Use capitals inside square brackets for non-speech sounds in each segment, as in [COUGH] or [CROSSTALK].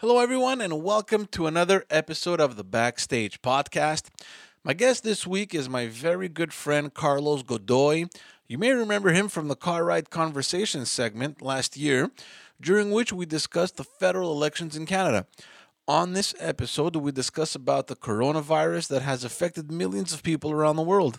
Hello, everyone, and welcome to another episode of the Backstage Podcast. My guest this week is my very good friend Carlos Godoy. You may remember him from the Car Ride Conversation segment last year, during which we discussed the federal elections in Canada. On this episode, we discuss about the coronavirus that has affected millions of people around the world.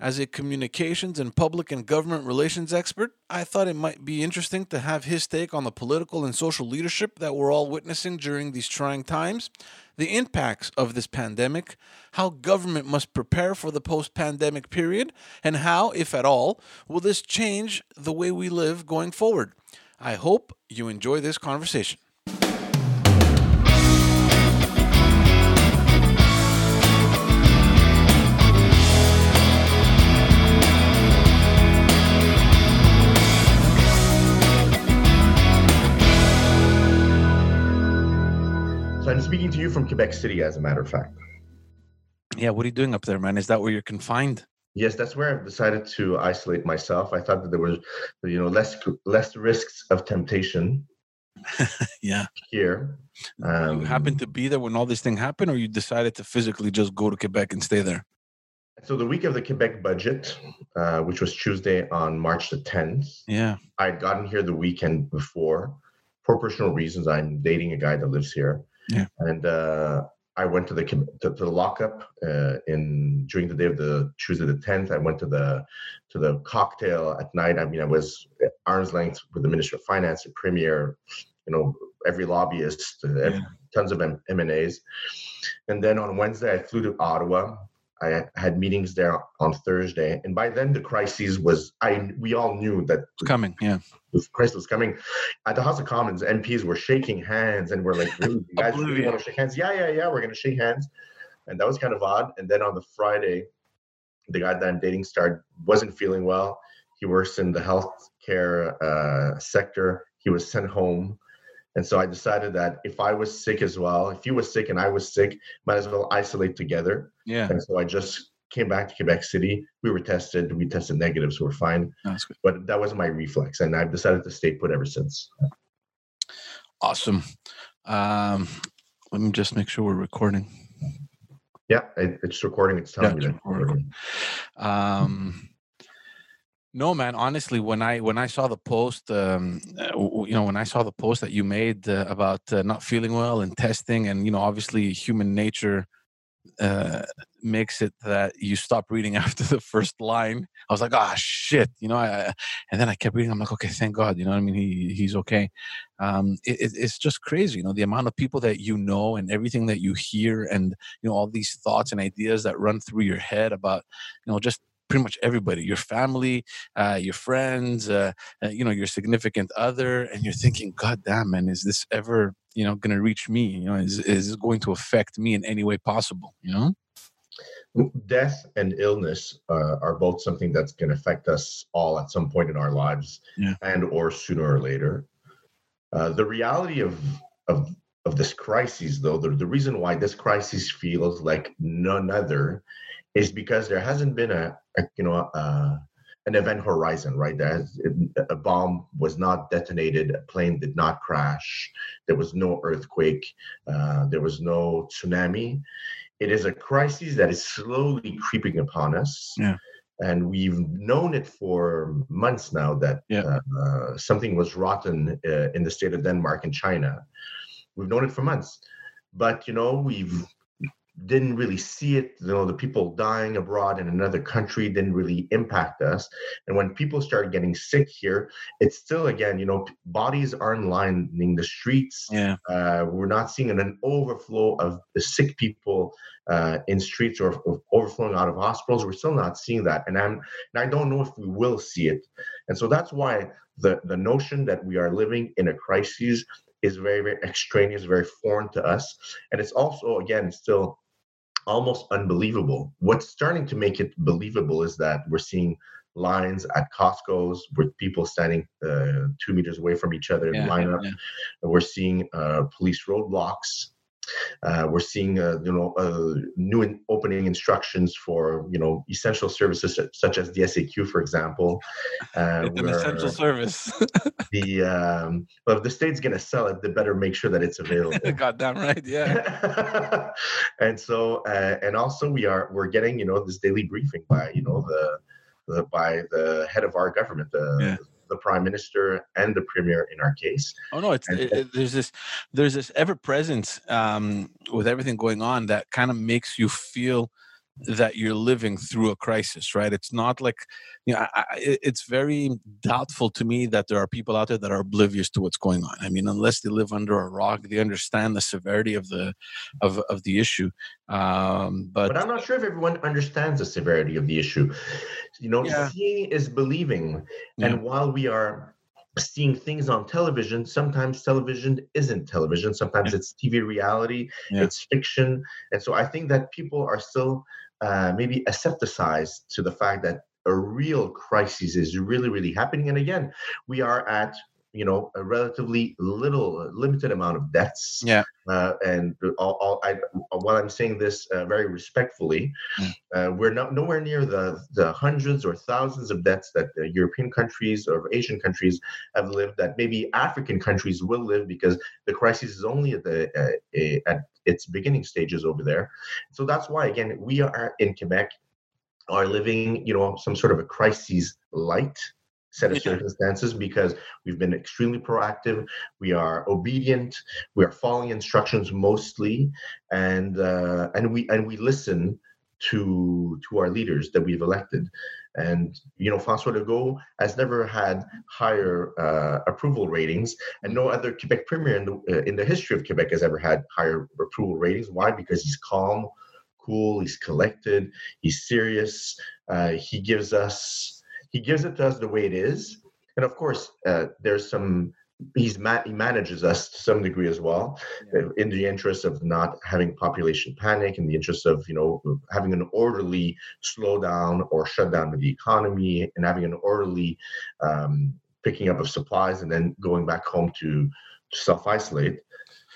As a communications and public and government relations expert, I thought it might be interesting to have his take on the political and social leadership that we're all witnessing during these trying times, the impacts of this pandemic, how government must prepare for the post pandemic period, and how, if at all, will this change the way we live going forward. I hope you enjoy this conversation. I'm speaking to you from Quebec City, as a matter of fact. Yeah, what are you doing up there, man? Is that where you're confined? Yes, that's where I've decided to isolate myself. I thought that there was, you know, less less risks of temptation. [LAUGHS] yeah. Here. Um, you happened to be there when all this thing happened, or you decided to physically just go to Quebec and stay there? So the week of the Quebec budget, uh, which was Tuesday on March the 10th. Yeah. I had gotten here the weekend before. For personal reasons, I'm dating a guy that lives here. Yeah. And uh, I went to the to, to the lockup uh, in during the day of the Tuesday the 10th. I went to the to the cocktail at night. I mean, I was at arm's length with the Minister of Finance, the Premier, you know, every lobbyist, uh, yeah. tons of MNAs. And then on Wednesday, I flew to Ottawa. I had meetings there on Thursday, and by then the crisis was. I we all knew that it's coming. Yeah, the crisis was coming. At the House of Commons, MPs were shaking hands, and we're like, really, "You guys really want to shake hands? Yeah, yeah, yeah. We're gonna shake hands." And that was kind of odd. And then on the Friday, the guy that I'm dating started wasn't feeling well. He works in the healthcare uh, sector. He was sent home. And so I decided that if I was sick as well, if he was sick and I was sick, might as well isolate together. Yeah. And so I just came back to Quebec City. We were tested. We tested negative, so we're fine. That's good. But that was my reflex, and I've decided to stay put ever since. Awesome. Um, let me just make sure we're recording. Yeah, it's recording. It's telling yeah, me that. Recording. Um, no, man. Honestly, when I when I saw the post, um, uh, you know, when I saw the post that you made uh, about uh, not feeling well and testing, and you know, obviously, human nature uh, makes it that you stop reading [LAUGHS] after the first line. I was like, ah, oh, shit, you know. I, and then I kept reading. I'm like, okay, thank God, you know. I mean, he he's okay. Um, it, it's just crazy, you know, the amount of people that you know and everything that you hear, and you know, all these thoughts and ideas that run through your head about, you know, just pretty much everybody your family uh, your friends uh, uh, you know your significant other and you're thinking god damn man is this ever you know going to reach me? You know is, is this going to affect me in any way possible? You know? Death and illness uh, are both something that's going to affect us all at some point in our lives yeah. and or sooner or later. Uh, the reality of of of this crisis though the, the reason why this crisis feels like none other is because there hasn't been a, a you know uh, an event horizon, right? There has, a bomb was not detonated, a plane did not crash, there was no earthquake, uh, there was no tsunami. It is a crisis that is slowly creeping upon us. Yeah. And we've known it for months now that yeah. uh, something was rotten uh, in the state of Denmark and China. We've known it for months, but you know we've didn't really see it. You know, the people dying abroad in another country didn't really impact us. And when people started getting sick here, it's still again, you know, bodies aren't lining the streets. Yeah, uh, we're not seeing an, an overflow of the sick people uh, in streets or, or, overflowing out of hospitals. We're still not seeing that, and I'm and I don't know if we will see it. And so that's why the the notion that we are living in a crisis is very very extraneous, very foreign to us, and it's also again still almost unbelievable. What's starting to make it believable is that we're seeing lines at Costco's with people standing uh, two meters away from each other in yeah, lineup. Yeah. We're seeing uh, police roadblocks. Uh, we're seeing, uh, you know, uh, new in opening instructions for, you know, essential services such as the SAQ, for example. Uh, [LAUGHS] An essential service. [LAUGHS] the um, but if the state's going to sell it, they better make sure that it's available. [LAUGHS] Goddamn right, yeah. and so, uh, and also, we are we're getting, you know, this daily briefing by, you know, the, the by the head of our government, the yeah the prime minister and the premier in our case. Oh no, it's it, it, there's this there's this ever presence um, with everything going on that kind of makes you feel that you're living through a crisis, right? It's not like, you know, I, it's very doubtful to me that there are people out there that are oblivious to what's going on. I mean, unless they live under a rock, they understand the severity of the of of the issue. Um, but, but I'm not sure if everyone understands the severity of the issue. You know, yeah. seeing is believing, and yeah. while we are seeing things on television sometimes television isn't television sometimes yeah. it's tv reality yeah. it's fiction and so i think that people are still uh, maybe asepticized to the fact that a real crisis is really, really happening. And again, we are at you know a relatively little limited amount of deaths yeah uh, and all, all I, while i'm saying this uh, very respectfully mm. uh, we're not nowhere near the the hundreds or thousands of deaths that european countries or asian countries have lived that maybe african countries will live because the crisis is only at the uh, at its beginning stages over there. So that's why, again, we are in Quebec are living, you know, some sort of a crisis light set of circumstances because we've been extremely proactive we are obedient we are following instructions mostly and uh, and we and we listen to to our leaders that we've elected and you know, François Legault has never had higher uh, approval ratings, and no other Quebec premier in the uh, in the history of Quebec has ever had higher approval ratings. Why? Because he's calm, cool, he's collected, he's serious. Uh, he gives us he gives it to us the way it is, and of course, uh, there's some he's ma- he manages us to some degree as well yeah. in the interest of not having population panic in the interest of you know having an orderly slowdown or shutdown of the economy and having an orderly um, picking up of supplies and then going back home to, to self-isolate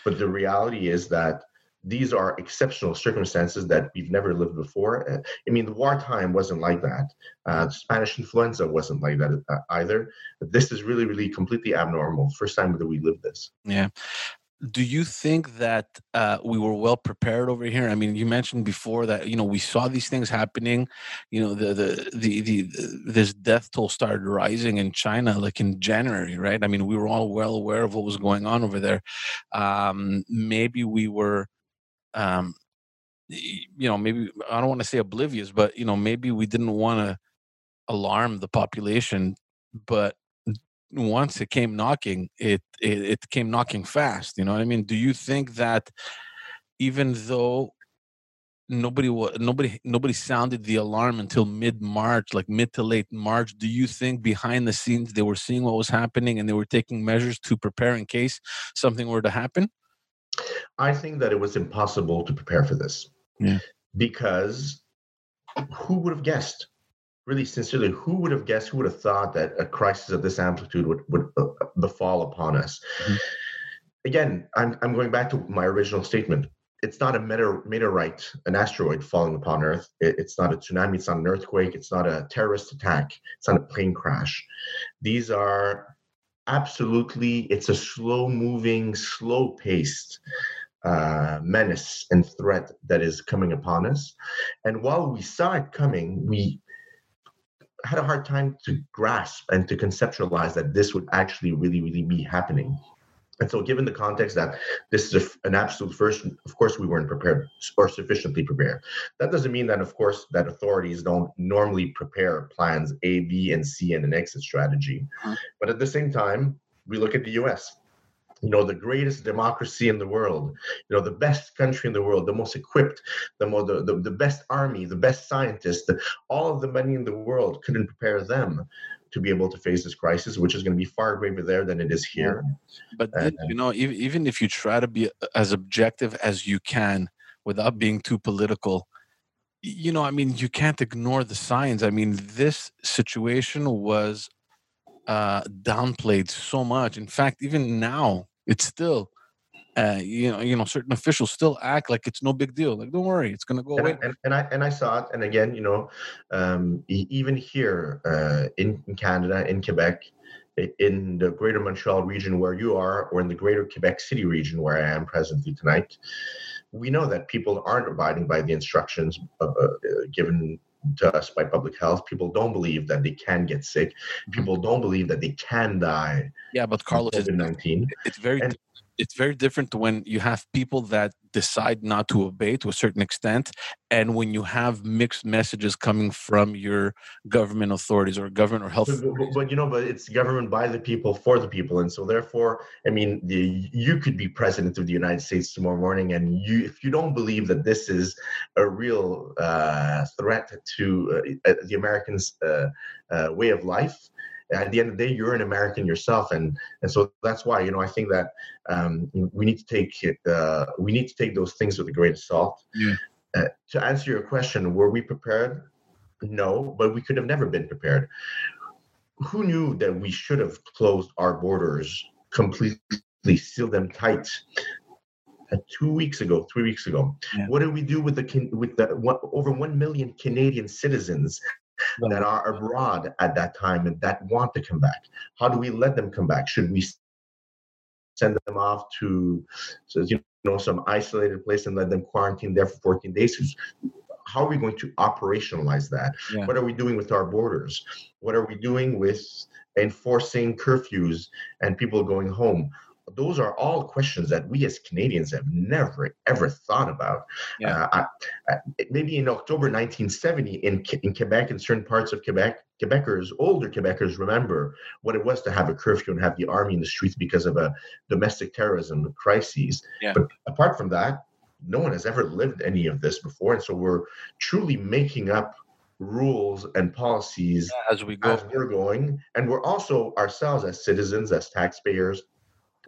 but the reality is that these are exceptional circumstances that we've never lived before. Uh, I mean, the wartime wasn't like that. Uh, Spanish influenza wasn't like that uh, either. This is really, really completely abnormal. First time that we lived this. Yeah. Do you think that uh, we were well prepared over here? I mean, you mentioned before that you know we saw these things happening. You know, the the the, the, the this death toll started rising in China like in January, right? I mean, we were all well aware of what was going on over there. Um, maybe we were um, you know, maybe I don't want to say oblivious, but you know, maybe we didn't want to alarm the population, but once it came knocking, it, it it came knocking fast. You know what I mean? Do you think that even though nobody nobody nobody sounded the alarm until mid March, like mid to late March. Do you think behind the scenes they were seeing what was happening and they were taking measures to prepare in case something were to happen? I think that it was impossible to prepare for this. Yeah. Because who would have guessed? Really sincerely, who would have guessed, who would have thought that a crisis of this amplitude would, would uh, befall upon us? Mm-hmm. Again, I'm, I'm going back to my original statement. It's not a meteorite, an asteroid falling upon Earth. It's not a tsunami. It's not an earthquake. It's not a terrorist attack. It's not a plane crash. These are absolutely it's a slow moving slow paced uh, menace and threat that is coming upon us. And while we saw it coming we had a hard time to grasp and to conceptualize that this would actually really really be happening and so, given the context that this is an absolute first, of course, we weren't prepared or sufficiently prepared. That doesn't mean that, of course, that authorities don't normally prepare plans A, B, and C and an exit strategy. Mm-hmm. But at the same time, we look at the US you know the greatest democracy in the world you know the best country in the world the most equipped the more the, the, the best army the best scientists the, all of the money in the world couldn't prepare them to be able to face this crisis, which is going to be far greater there than it is here. But then, you know, even, if you try to be as objective as you can without being too political, you know, I mean, you can't ignore the signs. I mean, this situation was uh, downplayed so much. In fact, even now, it's still uh, you know, you know, certain officials still act like it's no big deal. Like, don't worry, it's going to go and away. I, and, and, I and I saw it, and again, you know, um, even here uh, in, in Canada, in Quebec, in the Greater Montreal region where you are, or in the Greater Quebec City region where I am presently tonight, we know that people aren't abiding by the instructions uh, uh, given to us by public health. People don't believe that they can get sick. Mm-hmm. People don't believe that they can die. Yeah, but Carlos, COVID nineteen. It's very and, it's very different when you have people that decide not to obey to a certain extent and when you have mixed messages coming from your government authorities or government or health but, but, you know but it's government by the people for the people. And so therefore i mean the, you could be president of the united states tomorrow morning and you if you don't believe that this is a real uh, threat to uh, the americans uh, uh way of life at the end of the day, you're an American yourself, and and so that's why you know I think that um, we need to take uh, we need to take those things with a grain of salt. Yeah. Uh, to answer your question, were we prepared? No, but we could have never been prepared. Who knew that we should have closed our borders completely, sealed them tight? Uh, two weeks ago, three weeks ago. Yeah. What did we do with the with the what, over one million Canadian citizens that are abroad at that time and that want to come back? How do we let them come back? Should we send them off to, so, you know, some isolated place and let them quarantine there for 14 days? How are we going to operationalize that? Yeah. What are we doing with our borders? What are we doing with enforcing curfews and people going home? Those are all questions that we as Canadians have never ever thought about. Yeah. Uh, I, I, maybe in October 1970 in in Quebec, in certain parts of Quebec, Quebecers, older Quebecers, remember what it was to have a curfew and have the army in the streets because of a domestic terrorism crises. Yeah. But apart from that, no one has ever lived any of this before, and so we're truly making up rules and policies yeah, as we go as we're going and we're also ourselves as citizens as taxpayers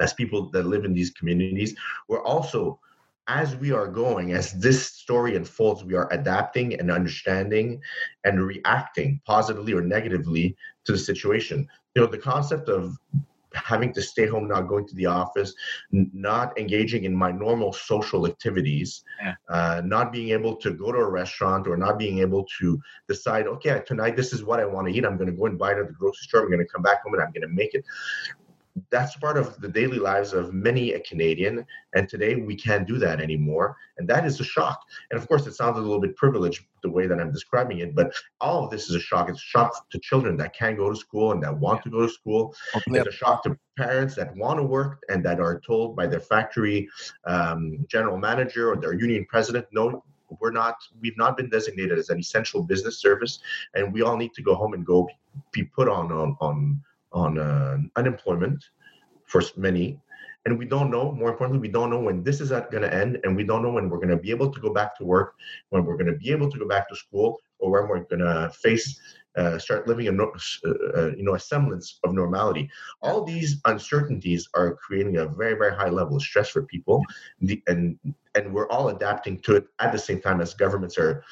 as people that live in these communities, we're also, as we are going, as this story unfolds, we are adapting and understanding and reacting positively or negatively to the situation. You know, the concept of having to stay home, not going to the office, n- not engaging in my normal social activities, yeah. uh, not being able to go to a restaurant or not being able to decide, okay, tonight this is what I want to eat. I'm going to go and buy it at the grocery store. I'm going to come back home and I'm going to make it that's part of the daily lives of many a Canadian. And today we can't do that anymore. And that is a shock. And of course, it sounds a little bit privileged the way that I'm describing it, but all of this is a shock. It's a shock to children that can't go to school and that want to go to school. It's a shock to parents that want to work and that are told by their factory um, general manager or their union president, no, we're not we've not been designated as an essential business service and we all need to go home and go be put on on on on uh, unemployment for many. And we don't know more importantly we don't know when this is going to end and we don't know when we're going to be able to go back to work when we're going to be able to go back to school or when we're going to face uh, start living a uh, uh, you know a semblance of normality. All these uncertainties are creating a very very high level of stress for people. The, and and we're all adapting to it at the same time as governments are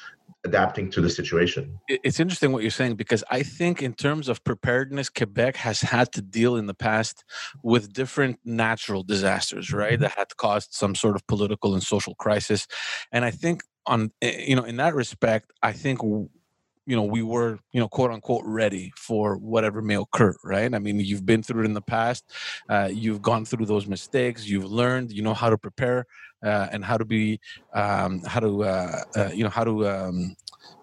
adapting to the situation. It's interesting what you're saying because I think, in terms of preparedness, Quebec has had to deal in the past with different natural disasters, right? Mm-hmm. That had caused some sort of political and social crisis. And I think, on eh, you know, in that respect, I think you know we were you know quote unquote ready for whatever may occur right i mean you've been through it in the past uh, you've gone through those mistakes you've learned you know how to prepare and how to be um, how to uh, uh you know how to um,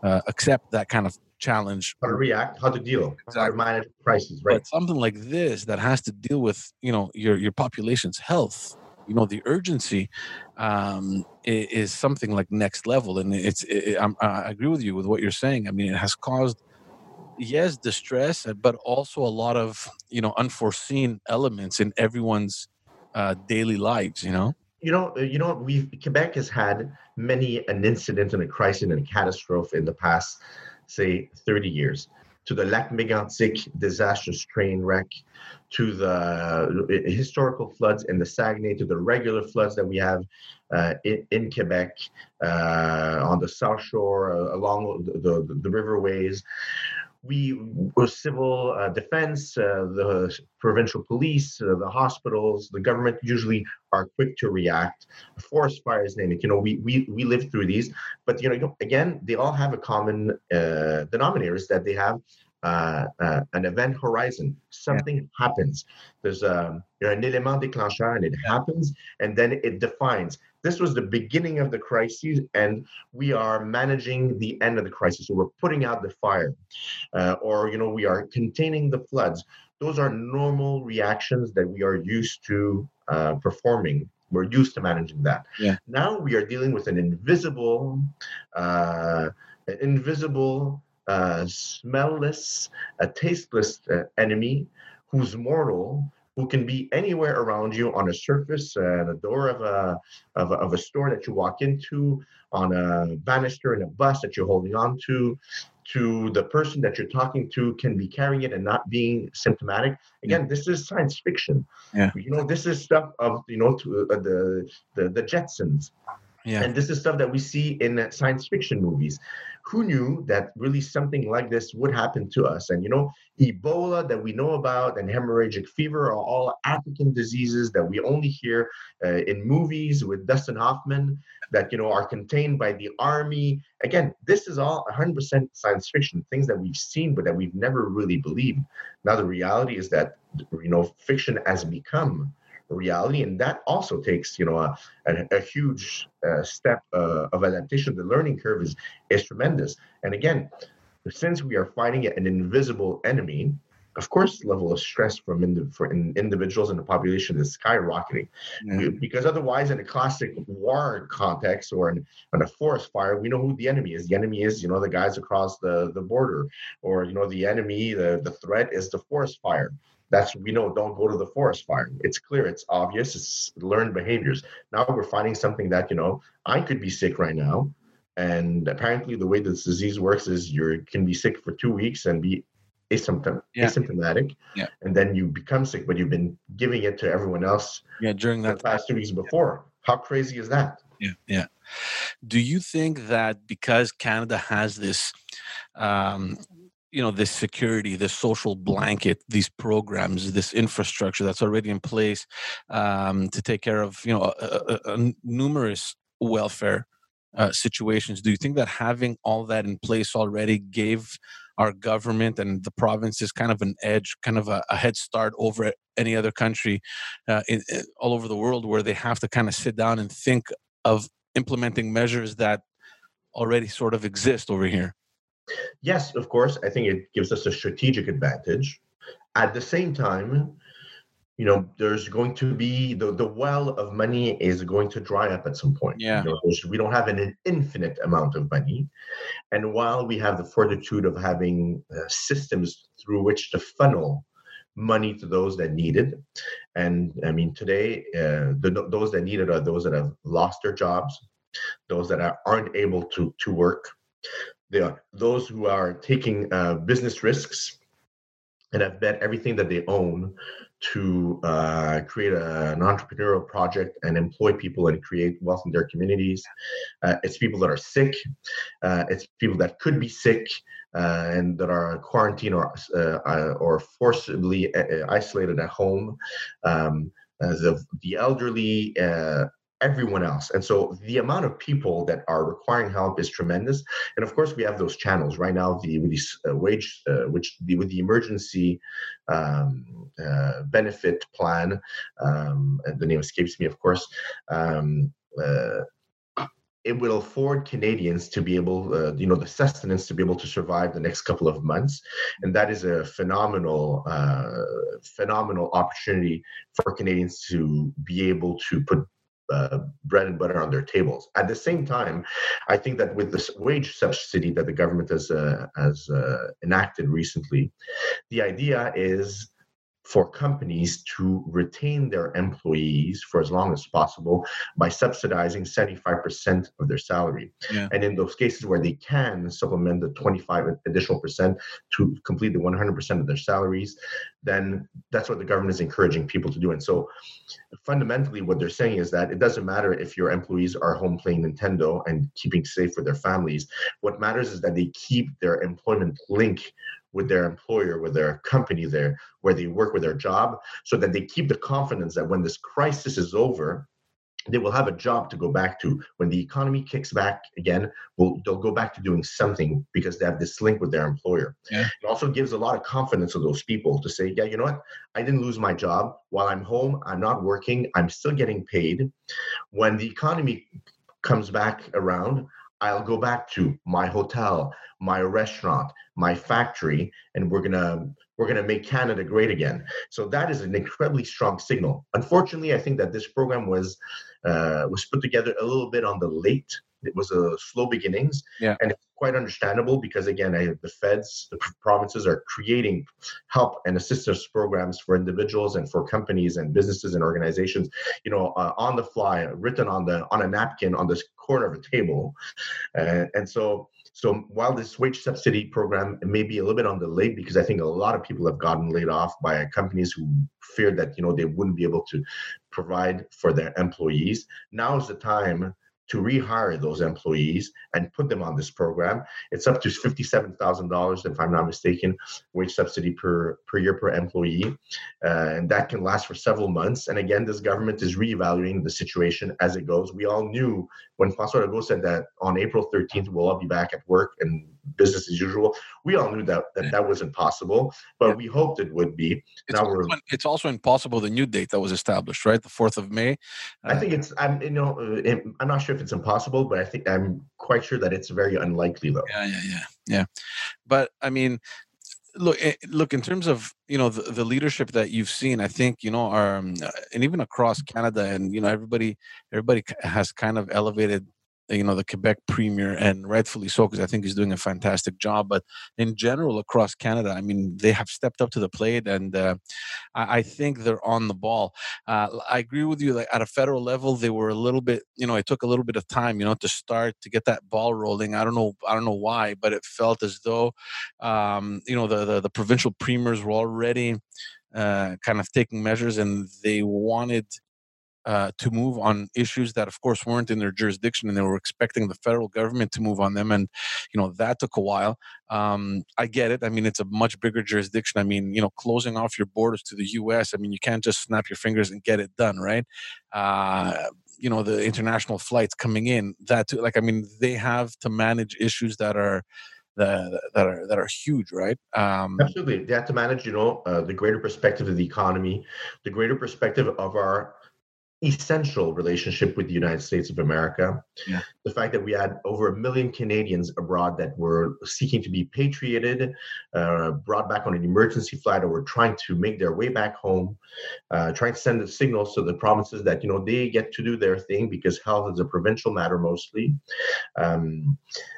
uh, accept that kind of challenge. How to react how to deal exactly. how to manage crises right? But something like this that has to deal with you know your your population's health you know the urgency um, is, something like next level. And it's it, i agree with you with what you're saying. I mean it has caused yes distress uh, but also a lot of you know unforeseen elements in everyone's uh, daily lives you know you know you know we quebec has had many an incident and a crisis and a catastrophe in the past say 30 years to the Lac Mégantic disastrous train wreck, to the uh, historical floods in the Saguenay, to the regular floods that we have uh, in, in, Quebec, uh, on the South Shore, uh, along the, the, the riverways. We were civil uh, defense, uh, the provincial police, uh, the hospitals, the government usually are quick to react. Forest fires, name it. You know, we we we live through these, but you know, again, they all have a common uh, denominator is that they have uh, uh, an event horizon. Something yeah. happens. There's a um, you know, an élément déclencheur, and it happens, and then it defines. This was the beginning of the crisis, and we are managing the end of the crisis. So we're putting out the fire, uh, or you know, we are containing the floods. Those are normal reactions that we are used to uh, performing we're used to managing that. Yeah. Now we are dealing with an invisible, uh, invisible a smellless, a tasteless uh, enemy who's mortal, who can be anywhere around you on a surface, uh, a door of a, of a, of a store that you walk into, on a banister in a bus that you're holding on to, to the person that you're talking to can be carrying it and not being symptomatic. Again, yeah. this is science fiction. Yeah. You know, this is stuff of you know to, uh, the, the the Jetsons. Yeah. And this is stuff that we see in science fiction movies who knew that really something like this would happen to us? And you know, Ebola that we know about and hemorrhagic fever are all African diseases that we only hear uh, in movies with Dustin Hoffman that you know are contained by the army. Again, this is all 100% science fiction, things that we've seen but that we've never really believed. Now the reality is that you know fiction has become reality. And that also takes you know a, a, a huge uh, step uh, of adaptation. The learning curve is is tremendous. And again since we are fighting an invisible enemy of course level of stress from indi- for in individuals in the population is skyrocketing. Yeah. because otherwise in a classic war context or in, in, a forest fire we know who the enemy is. The enemy is you know the guys across the the border or you know the enemy the, the threat is the forest fire that's we know don't go to the forest fire. It's clear it's obvious it's learned behaviors. Now we're finding something that you know i could be sick right now and apparently the way this disease works is you can be sick for two weeks and be asymptom- yeah. asymptomatic yeah. and then you become sick but you've been giving it to everyone else yeah during that past two weeks before. How crazy is that? Yeah yeah. Do you think that because canada has this um, you know this security this social blanket these programs this infrastructure that's already in place um, to take care of you know a, a, a numerous welfare uh, situations. Do you think that having all that in place already gave our government and the provinces kind of an edge kind of a, a head start over any other country uh, in, in, all over the world where they have to kind of sit down and think of implementing measures that already sort of exist over here Yes, of course. I think it gives us a strategic advantage. At the same time, you know, there's going to be the, the well of money is going to dry up at some point. Yeah. You know, we don't have an infinite amount of money. And while we have the fortitude of having uh, systems through which to funnel money to those that need it, and I mean, today, uh, the, those that need it are those that have lost their jobs, those that are, aren't able to, to work, are those who are taking uh, business risks and have bet everything that they own to uh, create a, an entrepreneurial project and employ people and create wealth in their communities. Uh, it's people that are sick. Uh, it's people that could be sick uh, and that are quarantined or uh, uh, or forcibly isolated at home. Um, the the elderly everyone else. And so the amount of people that are requiring help is tremendous. And of course, we have those channels right now. The with these uh, wage, uh, which the, with the emergency um, uh, benefit plan, um, the name escapes me, of course. Um, uh, it will afford Canadians to be able, uh, you know, the sustenance to be able to survive the next couple of months, and that is a phenomenal, uh, phenomenal opportunity for Canadians to be able to put uh, bread and butter on their tables. At the same time, I think that with this wage subsidy that the government has uh, has uh, enacted recently, the idea is for companies to retain their employees for as long as possible by subsidizing 75% of their salary. Yeah. And in those cases where they can supplement the 25 additional percent to complete the 100% of their salaries, then that's what the government is encouraging people to do. And so fundamentally, what they're saying is that it doesn't matter if your employees are home playing Nintendo and keeping safe with their families. What matters is that they keep their employment link with their employer, with their company there, where they work with their job, so that they keep the confidence that when this crisis is over, they will have a job to go back to. When the economy kicks back again will they'll go back to doing something because they have this link with their employer. Yeah. it also gives a lot of confidence to those people to say yeah you know what? I didn't lose my job. While i'm home i'm not working. I'm still getting paid. When the economy comes back around I'll go back to my hotel, my restaurant, my factory, and we're gonna we're gonna make Canada great again. So that is an incredibly strong signal. Unfortunately, I think that this program was uh, was put together a little bit on the late. It was a slow beginnings, yeah. and it's quite understandable because again, I, the feds, the provinces are creating help and assistance programs for individuals and for companies and businesses and organizations. You know, uh, on the fly, written on the on a napkin on the corner of a table, uh, and so. So while this wage subsidy program may be a little bit on the late because I think a lot of people have gotten laid off by companies who feared that you know they wouldn't be able to provide for their employees. Now is the time to rehire those employees and put them on this program. It's up to $57,000, if I'm not mistaken, wage subsidy per, per year per employee. Uh, and that can last for several months. And again, this government is reevaluating the situation as it goes. We all knew when François Legault said that on April 13th, we'll all be back at work and business as usual. We all knew that that, that wasn't possible, but yeah. we hoped it would be. It's now we're. It's also impossible. The new date that was established, right, the fourth of May. Uh, I think it's. I'm. You know, uh, I'm not sure if it's impossible, but I think I'm quite sure that it's very unlikely, though. Yeah, yeah, yeah, yeah. But I mean, look eh, look in terms of you know the, the leadership that you've seen i think you know our um, and even across canada and you know everybody everybody has kind of elevated you know the Quebec premier, and rightfully so because I think he's doing a fantastic job. But in general, across Canada, I mean, they have stepped up to the plate, and uh, I, I, think they're on the ball. Uh, I agree with you. Like at a federal level, they were a little bit, you know, it took a little bit of time, you know, to start to get that ball rolling. I don't know, I don't know why, but it felt as though, um, you know, the, the the provincial premiers were already. Uh, kind of taking measures and they wanted uh, to move on issues that, of course, weren't in their jurisdiction, and they were expecting the federal government to move on them. And you know that took a while. Um, I get it. I mean, it's a much bigger jurisdiction. I mean, you know, closing off your borders to the U.S. I mean, you can't just snap your fingers and get it done, right? Uh, you know, the international flights coming in. That too, like, I mean, they have to manage issues that are that, that are that are huge, right? Um, Absolutely, they have to manage, you know, uh, the greater perspective of the economy, the greater perspective of our essential relationship with the United States of America. Yeah. The fact that we had over a million Canadians abroad that were seeking to be patriated, uh, brought back on an emergency flight, or were trying to make their way back home, uh, trying to send the signals to the provinces that you know they get to do their thing because health is a provincial matter mostly. Um,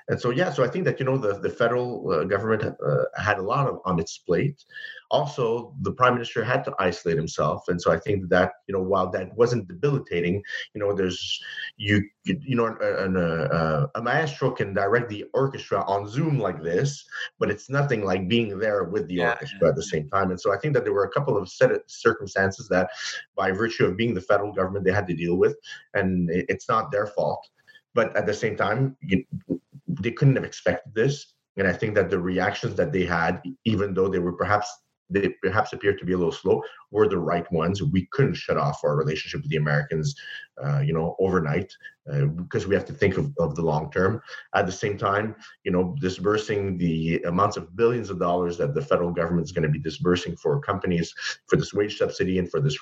and so yeah, so I think that you know the the federal uh, government uh, had a lot of, on its plate also the prime minister had to isolate himself. And so i think that you know while that wasn't debilitating you know there's you you know an, uh, a maestro can direct the orchestra on zoom like this but it's nothing like being there with the yeah, orchestra at the same time. And so i think that there were a couple of set of circumstances that by virtue of being the federal government they had to deal with and it's not their fault. But at the same time you, they couldn't have expected this. And I think that the reactions that they had, even though they were perhaps they perhaps appear to be a little slow were the right ones. We couldn't shut off our relationship with the Americans, uh, you know, overnight uh, because we have to think of, of the long term. At the same time, you know, disbursing the amounts of billions of dollars that the federal government is going to be disbursing for companies for this wage subsidy and for this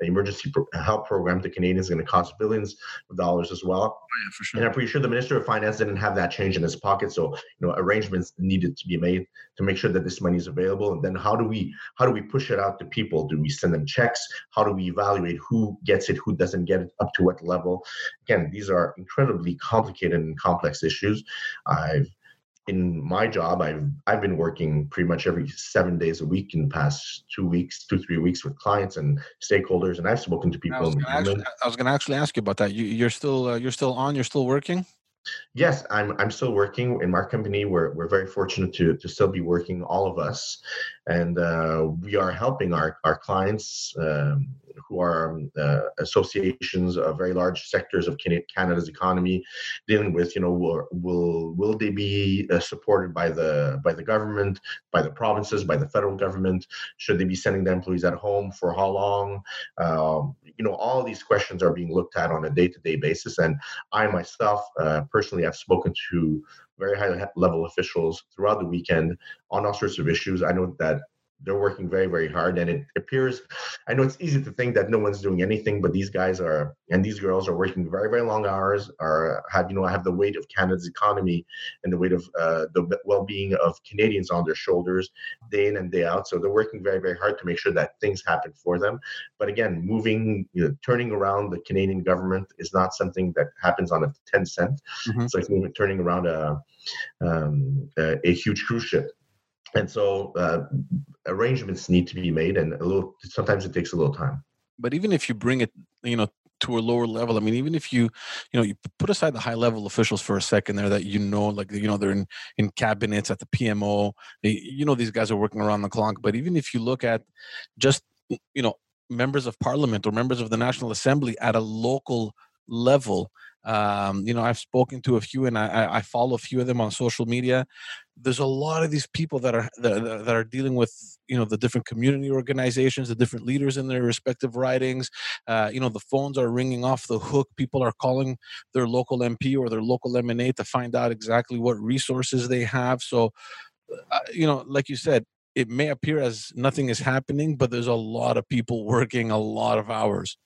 emergency help program to Canadians is going to cost billions of dollars as well. Oh, yeah, for sure. And I'm pretty sure the Minister of Finance didn't have that change in his pocket, so you know, arrangements needed to be made to make sure that this money is available. And then how do we how do we push it out to people? Do we send them checks? How do we evaluate who gets it, who doesn't get it, up to what level? Again, these are incredibly complicated and complex issues. I've in my job, I've I've been working pretty much every seven days a week in the past two weeks, two three weeks with clients and stakeholders, and I've spoken to people. I was going to actually ask you about that. You, you're still uh, you're still on. You're still working. Yes, I'm. I'm still working in my company. We're we're very fortunate to to still be working, all of us, and uh, we are helping our our clients. Um, who are uh, associations of very large sectors of Canada's economy, dealing with you know will will, will they be uh, supported by the by the government, by the provinces, by the federal government? Should they be sending the employees at home for how long? Um, you know, all these questions are being looked at on a day-to-day basis, and I myself uh, personally have spoken to very high level officials throughout the weekend on all sorts of issues. I know that they're working very very hard and it appears i know it's easy to think that no one's doing anything but these guys are and these girls are working very very long hours are have you know have the weight of canada's economy and the weight of uh, the well-being of canadians on their shoulders day in and day out so they're working very very hard to make sure that things happen for them. But again moving you know, turning around the canadian government is not something that happens on a 10 cent. Mm-hmm. it's like turning around a um, a, a huge cruise ship and so uh, arrangements need to be made and a little sometimes it takes a little time. But even if you bring it you know to a lower level i mean even if you you know you put aside the high level officials for a second there that you know like you know they're in in cabinets at the pmo they, you know these guys are working around the clock. But even if you look at just you know members of parliament or members of the national assembly at a local level um, you know, I've spoken to a few, and I, I follow a few of them on social media. There's a lot of these people that are that, that are dealing with you know the different community organizations, the different leaders in their respective ridings. Uh, you know, the phones are ringing off the hook. People are calling their local MP or their local MNA to find out exactly what resources they have. So, uh, you know, like you said, it may appear as nothing is happening, but there's a lot of people working a lot of hours.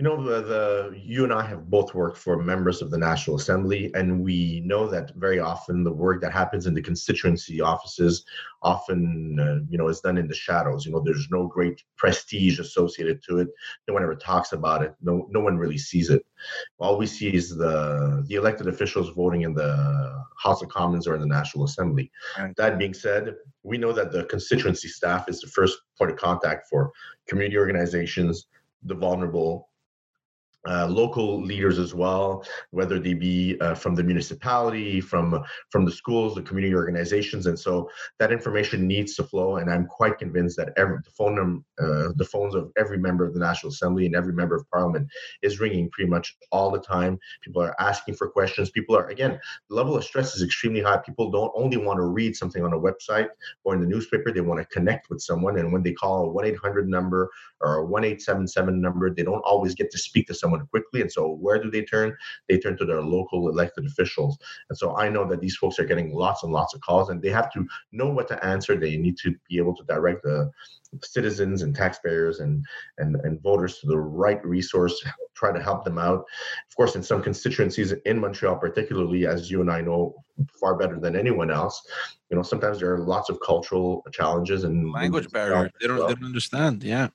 You know, the, the you and I have both worked for members of the National Assembly, and we know that very often the work that happens in the constituency offices often, uh, you know, is done in the shadows. You know, there's no great prestige associated to it. No one ever talks about it. No, no one really sees it. All we see is the the elected officials voting in the House of Commons or in the National Assembly. Right. That being said, we know that the constituency staff is the first point of contact for community organizations, the vulnerable, uh, local leaders as well, whether they be uh, from the municipality, from from the schools, the community organizations, and so that information needs to flow. And I'm quite convinced that every the phone uh, the phones of every member of the National Assembly and every member of Parliament is ringing pretty much all the time. People are asking for questions. People are again, the level of stress is extremely high. People don't only want to read something on a website or in the newspaper; they want to connect with someone. And when they call a one eight hundred number or a one eight seven seven number, they don't always get to speak to someone someone quickly. And so, where do they turn? They turn to their local elected officials. And so, I know that these folks are getting lots and lots of calls, and they have to know what to answer. They need to be able to direct the citizens and taxpayers and, and, and voters to the right resource, try to help them out. Of course, in some constituencies in Montreal, particularly, as you and I know far better than anyone else, you know, sometimes there are lots of cultural challenges and language barriers. They don't, well. they don't understand. Yeah.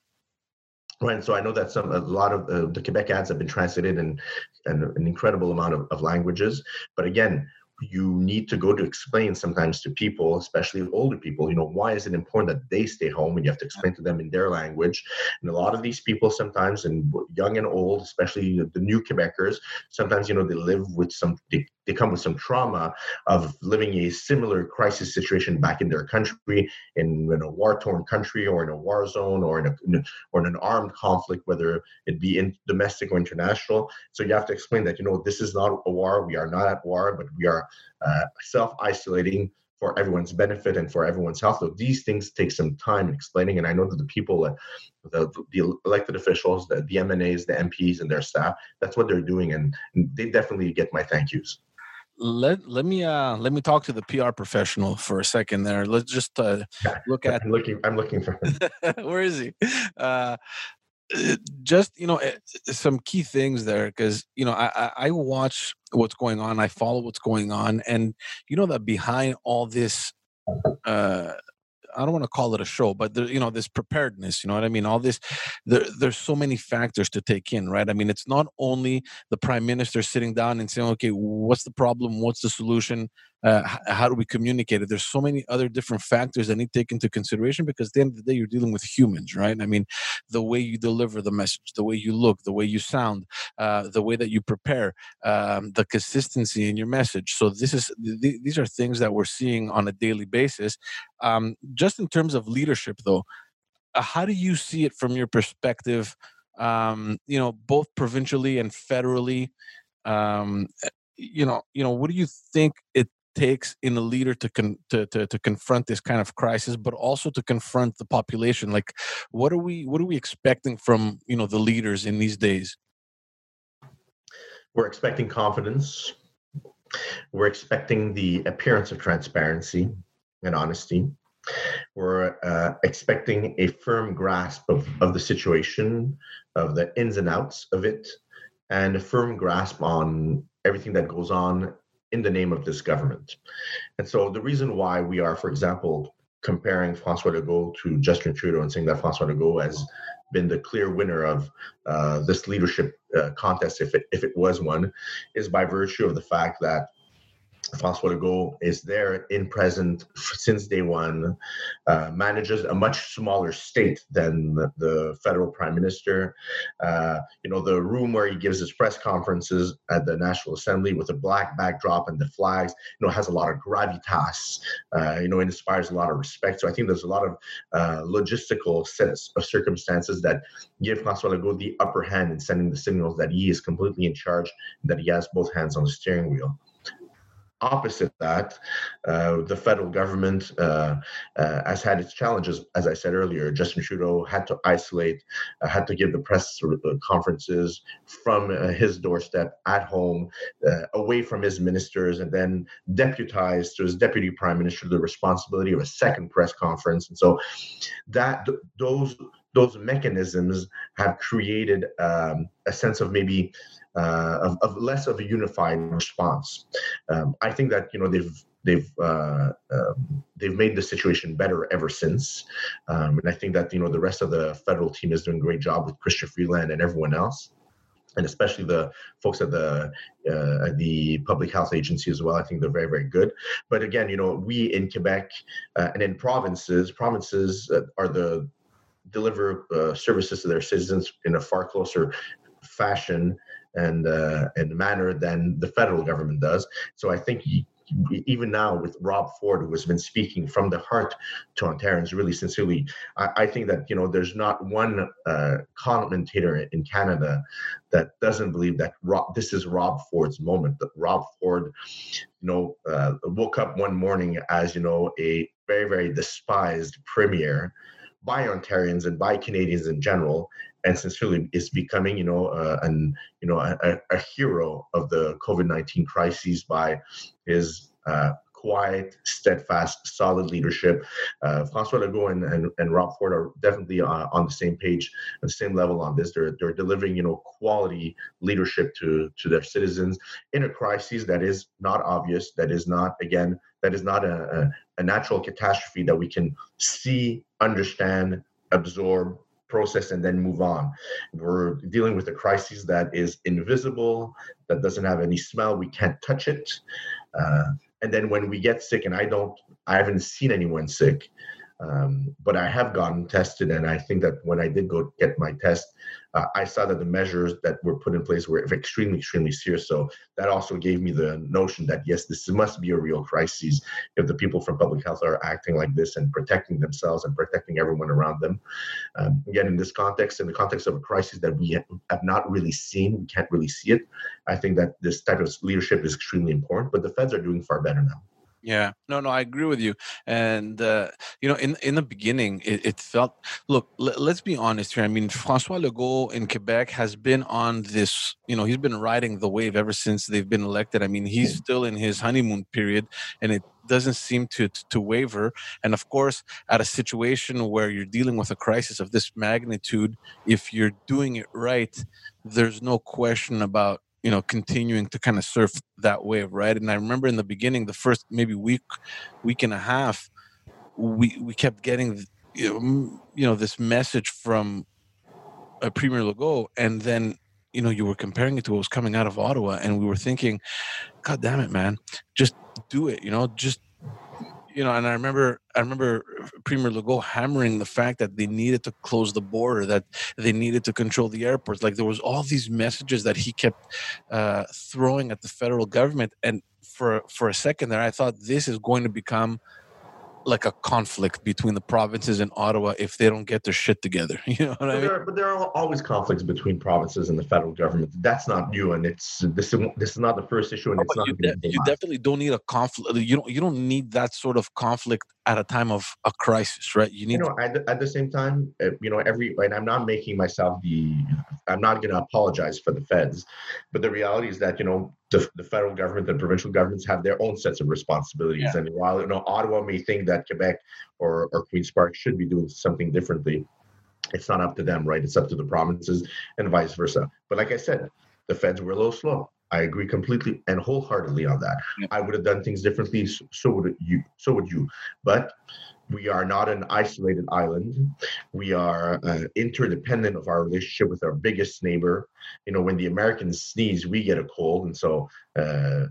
Right, and so I know that some a lot of uh, the Quebec ads have been translated in, in an incredible amount of, of languages. But again, you need to go to explain sometimes to people, especially older people, you know, why is it important that they stay home and you have to explain to them in their language. And a lot of these people sometimes, and young and old, especially the new Quebecers, sometimes, you know, they live with some, they, they come with some trauma of living a similar crisis situation back in their country, in, in a war-torn country or in a war zone or in, a, or in an armed conflict, whether it be in domestic or international. So you have to explain that, you know, this is not a war. We are not at war, but we are uh, self-isolating for everyone's benefit and for everyone's health. So these things take some time explaining. And I know that the people, uh, the, the elected officials, the, the MNAs, the MPs, and their staff, that's what they're doing, and they definitely get my thank yous. Let let me uh let me talk to the PR professional for a second there. Let's just uh, [LAUGHS] look at. I'm looking. I'm looking for him. [LAUGHS] Where is he? Uh, just you know eh, some key things there because you know I, I watch what's going on i follow what's going on and you know that behind all this uh I don't want to call it a show, but there, you know, this preparedness, you know what I mean? All this, there, there's so many factors to take in, right? I mean, it's not only the prime minister sitting down and saying, okay, what's the problem? What's the solution? Uh, how do we communicate it? There's so many other different factors that need to take into consideration because at the end of the day, you're dealing with humans, right? I mean, the way you deliver the message, the way you look, the way you sound, uh, the way that you prepare, um, the consistency in your message. So this is th- these are things that we're seeing on a daily basis. Um, just in terms of leadership, though, uh, how do you see it from your perspective? Um, you know, both provincially and federally. Um, eh, you know, you know, what do you think it takes in a leader to, con- to, to to confront this kind of crisis, but also to confront the population? Like, what are we what are we expecting from you know the leaders in these days? We're expecting confidence. We're expecting the appearance of transparency and honesty. We're uh, expecting a firm grasp of, of the situation, of the ins and outs of it, and a firm grasp on everything that goes on in the name of this government. And so the reason why we are, for example, comparing Francois Legault to Justin Trudeau and saying that Francois Legault has been the clear winner of uh, this leadership uh, contest, if it if it was one, is by virtue of the fact that Francois Legault is there in present since day one, uh, manages a much smaller state than the, the federal prime minister. Uh, you know, the room where he gives his press conferences at the National Assembly with a black backdrop and the flags, you know, has a lot of gravitas, uh, you know, inspires a lot of respect. So I think there's a lot of uh, logistical sets of circumstances that give Francois Legault the upper hand in sending the signals that he is completely in charge, that he has both hands on the steering wheel opposite that, uh, the federal government uh, uh, has had its challenges. As I said earlier, Justin Trudeau had to isolate, uh, had to give the press uh, conferences from uh, his doorstep at home, away from his ministers, and then deputized to his deputy prime minister the responsibility of a second press conference. And so, that th- those those mechanisms have created um, a sense of maybe uh, of, of, less of a unified response. Um, I think that you know they've they've uh, um, they've made the situation better ever since, um, and I think that you know the rest of the federal team is doing a great job with Chrystia Freeland and everyone else. And especially the folks at the uh, the public health agency as well, I think they're very very good. But again, you know, we in Quebec uh, and in provinces, provinces uh, are the deliver uh, services to their citizens in a far closer fashion and uh, and manner than the federal government does. So I think he, even now with Rob Ford, who has been speaking from the heart to Ontarians really sincerely, I, I think that you know there's not one uh, commentator in Canada that doesn't believe that Rob, this is Rob Ford's moment. That Rob Ford, you know, uh, woke up one morning as you know a very very despised premier by Ontarians and by Canadians in general, and sincerely is becoming, you know, uh, an you know a, a, hero of the COVID nineteen crises by his uh, quiet, steadfast, solid leadership. Uh, Francois Legault and, and, and, Rob Ford are definitely uh, on the same page, on the same level on this. They're, they're delivering, you know, quality leadership to, to their citizens in a crisis that is not obvious, that is not, again, that is not a, a, a natural catastrophe that we can see, understand, absorb, process and then move on. We're dealing with a crisis that is invisible, that doesn't have any smell, we can't touch it. Uh, and then when we get sick, and I don't, I haven't seen anyone sick, um, but I have gotten tested, and I think that when I did go get my test, uh, I saw that the measures that were put in place were extremely, extremely serious. So that also gave me the notion that yes, this must be a real crisis if the people from public health are acting like this and protecting themselves and protecting everyone around them. Um, again, in this context, in the context of a crisis that we have not really seen, we can't really see it. I think that this type of leadership is extremely important. But the feds are doing far better now. Yeah, no, no, I agree with you. And uh, you know, in in the beginning, it, it felt. Look, l- let's be honest here. I mean, François Legault in Quebec has been on this. You know, he's been riding the wave ever since they've been elected. I mean, he's still in his honeymoon period, and it doesn't seem to to waver. And of course, at a situation where you're dealing with a crisis of this magnitude, if you're doing it right, there's no question about you know continuing to kind of surf that wave right and i remember in the beginning the first maybe week week and a half we we kept getting you know, you know this message from a premier Legault and then you know you were comparing it to what was coming out of ottawa and we were thinking god damn it man. Just do it you know? Just you know, and I remember, I remember Premier Legault hammering the fact that they needed to close the border, that they needed to control the airports. Like there was all these messages that he kept uh, throwing at the federal government, and for for a second there, I thought this is going to become like a conflict between the provinces and Ottawa if they don't get their shit together. [LAUGHS] You know what but I mean? There are, but there are always conflicts between provinces and the federal government. That's not new, and it's this is this is not the first issue, and No, it's not. you, de- you definitely don't need a conflict. You don't you don't need that sort of conflict at a time of a crisis, right? You need. you know, at, at the same time, uh, you know, every and I'm not making myself the, I'm not going to apologize for the feds, but the reality is that you know the, the federal government and provincial governments have their own sets of responsibilities, and while you know Ottawa may think that Quebec or or Queens Park should be doing something differently, it's not up to them, right? It's up to the provinces and vice versa. But like I said, the feds were a little slow. I agree completely and wholeheartedly on that. Yeah. I would have done things differently. So would you. So would you. But we are not an isolated island. We are uh, interdependent of our relationship with our biggest neighbor. You know, when the Americans sneeze, we get a cold, and so uh,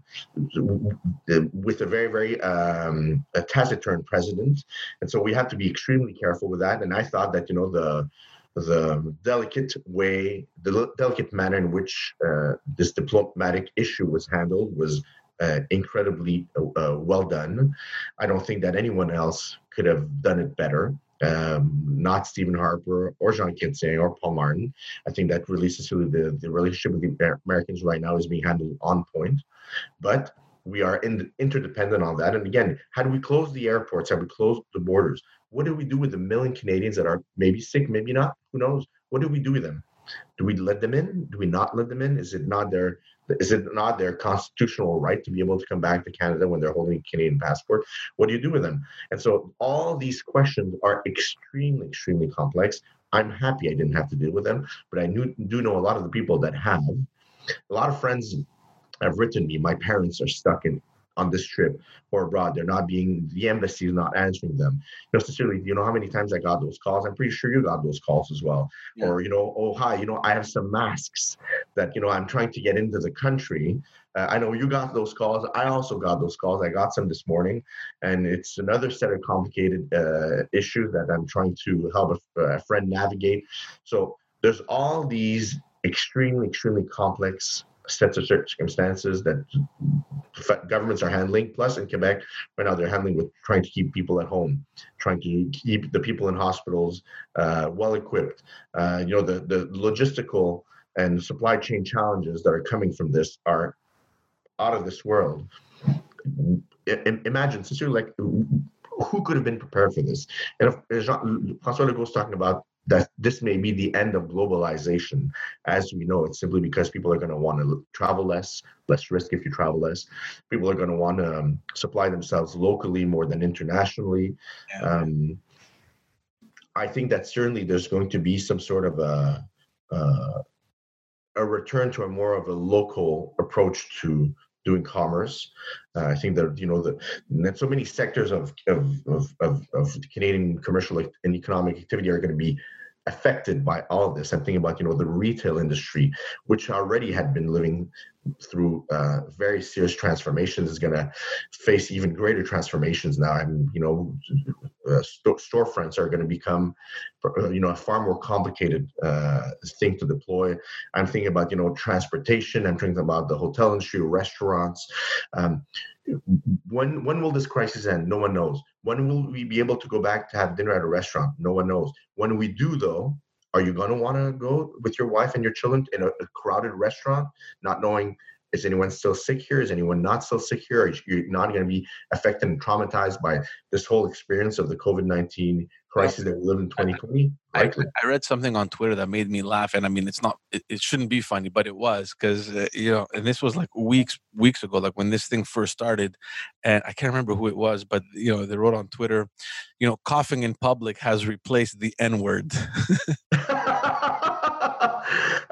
with a very, very um, a taciturn president, and so we have to be extremely careful with that. And I thought that you know the the delicate way, the delicate manner in which uh, this diplomatic issue was handled was uh, incredibly uh, well done. I don't think that anyone else could have done it better. Um, not Stephen Harper or Jean Kinsey or Paul Martin. I think that really sincerely the, the relationship with the Americans right now is being handled on point. But we are in, interdependent on that. And again, how do we close the airports? Do we close the borders? What do we do with the million Canadians that are maybe sick, maybe not? Who knows? What do we do with them? Do we let them in? Do we not let them in? Is it not their is it not their constitutional right to be able to come back to Canada when they're holding a Canadian passport? What do you do with them? And so all these questions are extremely, extremely complex. I'm happy I didn't have to deal with them, but I knew, do know a lot of the people that have. A lot of friends have written me. My parents are stuck in on this trip or abroad. They're not being the embassy is not answering them. You know, sincerely, do you know how many times I got those calls? I'm pretty sure you got those calls as well. Yeah. Or you know, oh hi, you know, I have some masks that you know I'm trying to get into the country. Uh, I know you got those calls. I also got those calls. I got some this morning, and it's another set of complicated uh, issues that I'm trying to help a, a friend navigate. So there's all these extremely, extremely complex sets of circumstances that governments are handling. Plus, in Quebec, right now, they're handling with trying to keep people at home, trying to keep the people in hospitals uh, well equipped. Uh, you know, the, the logistical and supply chain challenges that are coming from this are out of this world. I- imagine, sincerely, like, who could have been prepared for this? And if Jean, François Legault's talking about that this may be the end of globalization. As we know it simply because people are going to want to travel less less risk if you travel less. People are going to want to um, supply themselves locally more than internationally. Yeah. um, i think that certainly there's going to be some sort of a uh, a return to a more of a local approach to doing commerce. Uh, I think that you know that so many sectors of of, of of of Canadian commercial and economic activity are going to be affected by all this. I'm thinking about you know the retail industry, which already had been living through uh, very serious transformations, is going to face even greater transformations now. And you know, uh, sto- storefronts are going to become uh, you know a far more complicated uh, thing to deploy. I'm thinking about you know transportation. I'm thinking about the hotel industry, restaurants. Um, when when will this crisis end? No one knows. When will we be able to go back to have dinner at a restaurant? No one knows. When we do, though, are you going to want to go with your wife and your children in a, a crowded restaurant, not knowing is anyone still sick here? Is anyone not still sick here? Are you not going to be affected and traumatized by this whole experience of the COVID 19 crisis that we live in 2020? I. I read something on Twitter that made me laugh, and I mean, it's not, it, it shouldn't be funny, but it was because uh, you know, and this was like weeks, weeks ago, like when this thing first started, and I can't remember who it was, but you know, they wrote on Twitter, you know, coughing in public has replaced the N word. [LAUGHS] [LAUGHS]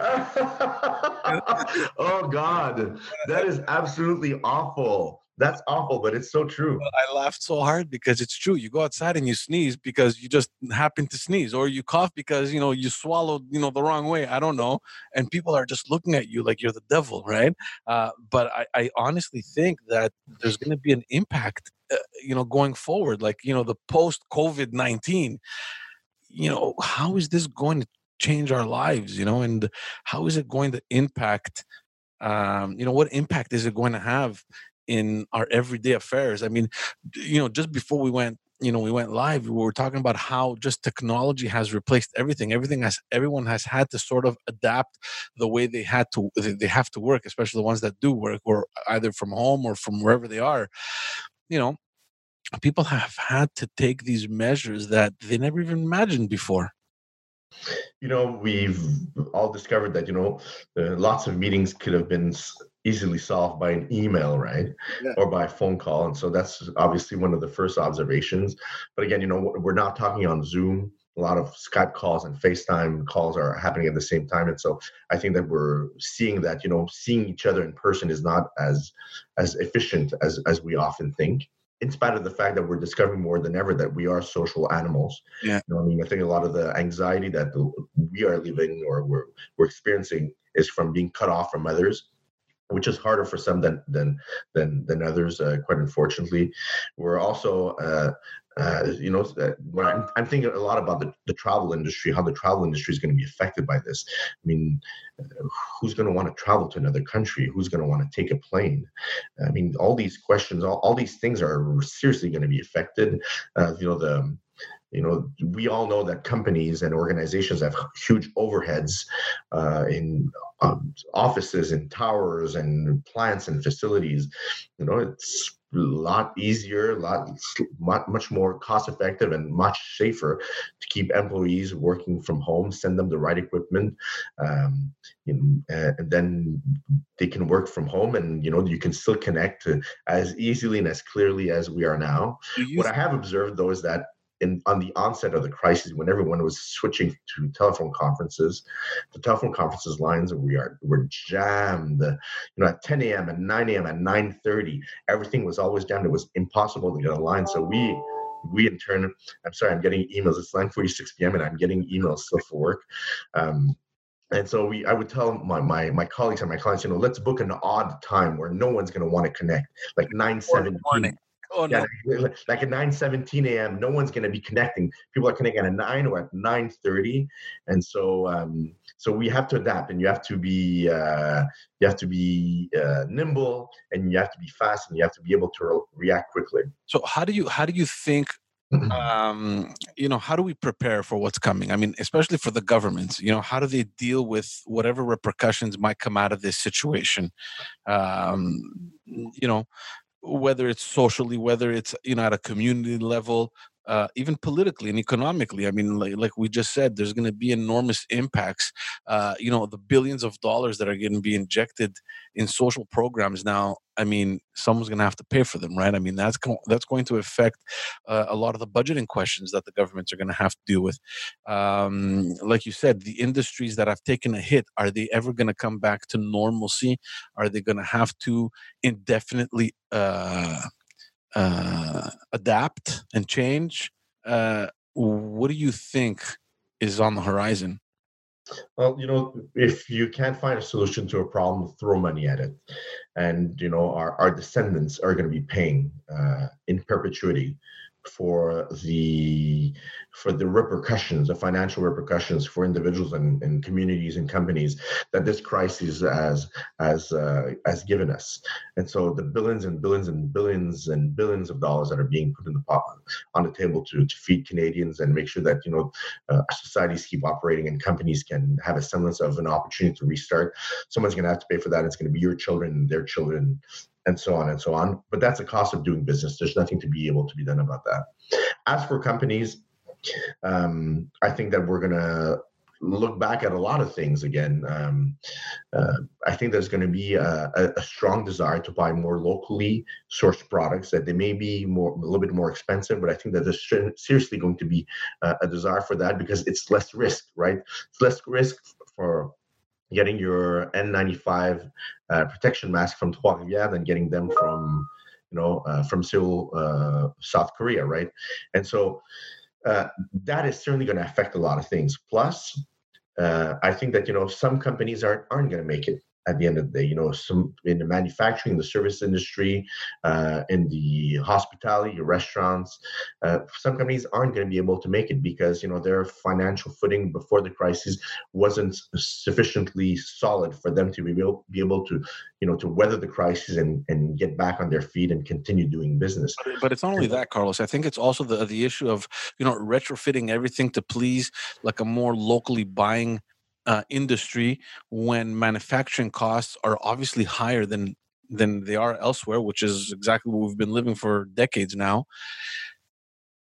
oh God, that is absolutely awful. That's awful, but it's so true. I laughed so hard because it's true. You go outside and you sneeze because you just happen to sneeze, or you cough because you know you swallowed you know the wrong way. I don't know, and people are just looking at you like you're the devil, right? Uh, but I, I honestly think that there's going to be an impact, uh, you know, going forward. Like you know, the post COVID nineteen. You know, how is this going to change our lives? You know, and how is it going to impact? Um, you know, what impact is it going to have? in our everyday affairs. I mean, you know, just before we went you know we went live, we were talking about how just technology has replaced everything. Everything has everyone has had to sort of adapt the way they had to they have to work, especially the ones that do work or either from home or from wherever they are. You know, people have had to take these measures that they never even imagined before you know we've all discovered that you know uh, lots of meetings could have been easily solved by an email right? Yeah. or by a phone call and so that's obviously one of the first observations. But again you know we're not talking on zoom. A lot of skype calls and facetime calls are happening at the same time and so i think that we're seeing that you know seeing each other in person is not as as efficient as as we often think in spite of the fact that we're discovering more than ever that we are social animals. Yeah. You know, I mean, I think a lot of the anxiety that we are living or we're, we're experiencing is from being cut off from others which is harder for some than than than than others. Uh, quite unfortunately, we're also uh, uh, you know, when I'm, I'm, thinking a lot about the, the travel industry, how the travel industry is going to be affected by this. I mean, uh, who's going to want to travel to another country? Who's going to want to take a plane? I mean, all these questions, all, all these things are seriously going to be affected. Uh, you know, the you know we all know that companies and organizations have huge overheads uh, in um, offices and towers and plants and facilities you know it's a lot easier, a lot much more cost effective, and much safer to keep employees working from home. Send them the right equipment, um, you know, and then they can work from home, and you know you can still connect as easily and as clearly as we are now. What I have observed though is that in on the onset of the crisis when everyone was switching to telephone conferences the telephone conferences lines we are were jammed. You know at 10 a.m and 9 a.m at 9.30 everything was always jammed it was impossible to get a line so we we in turn i'm sorry i'm getting emails. It's 9.46 p.m and i'm getting emails still for work. Um, and so we, I would tell my, my my colleagues and my clients, you know, let's book an odd time where no one's going to want to connect, like nine seventeen. Oh, yeah, no. like at 9 17 a.m., no one's going to be connecting. People are connecting at 9 or at 9 30. And so, um, so we have to adapt and you have to be, uh, you have to be uh, nimble and you have to be fast and you have to be able to re- react quickly. So how do you, how do you think [CLEARS THROAT] um, you know, how do we prepare for what's coming? I mean, especially for the governments, you know, how do they deal with whatever repercussions might come out of this situation? Um, you know, whether it's socially, whether it's you know at a community level, uh, even politically and economically. I mean, like, like we just said, there's going to be enormous impacts. Uh, you know, the billions of dollars that are going to be injected in social programs now. I mean, someone's going to have to pay for them, right? I mean, that's co- that's going to affect uh, a lot of the budgeting questions that the governments are going to have to deal with. Um, like you said, the industries that have taken a hit are they ever going to come back to normalcy? Are they going to have to indefinitely? Uh, uh, adapt and change. Uh, what do you think is on the horizon? Well, you know, if you can't find a solution to a problem, throw money at it. And, you know, our, our descendants are going to be paying uh, in perpetuity for the for the repercussions, the financial repercussions for individuals and, and communities and companies that this crisis has has uh, has given us. And so the billions and billions and billions and billions of dollars that are being put in the pot on the table to, to feed Canadians and make sure that you know uh, societies keep operating and companies can have a semblance of an opportunity to restart. Someone's going to have to pay for that. It's going to be your children their children and so on and so on. But that's the cost of doing business. There's nothing to be able to be done about that. As for companies, um, I think that we're going to look back at a lot of things again. Um, uh, I think there's going to be a, a, strong desire to buy more locally sourced products that they may be more a little bit more expensive, but I think that there's seriously going to be a, a desire for that because it's less risk, right? It's less risk for getting your N95 uh, protection mask from Trois Rivières than getting them from, you know, uh, from Seoul, uh, South Korea, right? And so uh, that is certainly going to affect a lot of things. Plus, uh, I think that you know some companies aren't aren't going to make it. At the end of the day. You know, some in the manufacturing, the service industry, uh, in the hospitality, restaurants, uh, some companies aren't going to be able to make it because you know their financial footing before the crisis wasn't sufficiently solid for them to be able, be able to, you know, to weather the crisis and, and get back on their feet and continue doing business. But, but it's not only that, Carlos. I think it's also the the issue of you know retrofitting everything to please like a more locally buying uh, industry when manufacturing costs are obviously higher than than they are elsewhere, which is exactly what we've been living for decades now.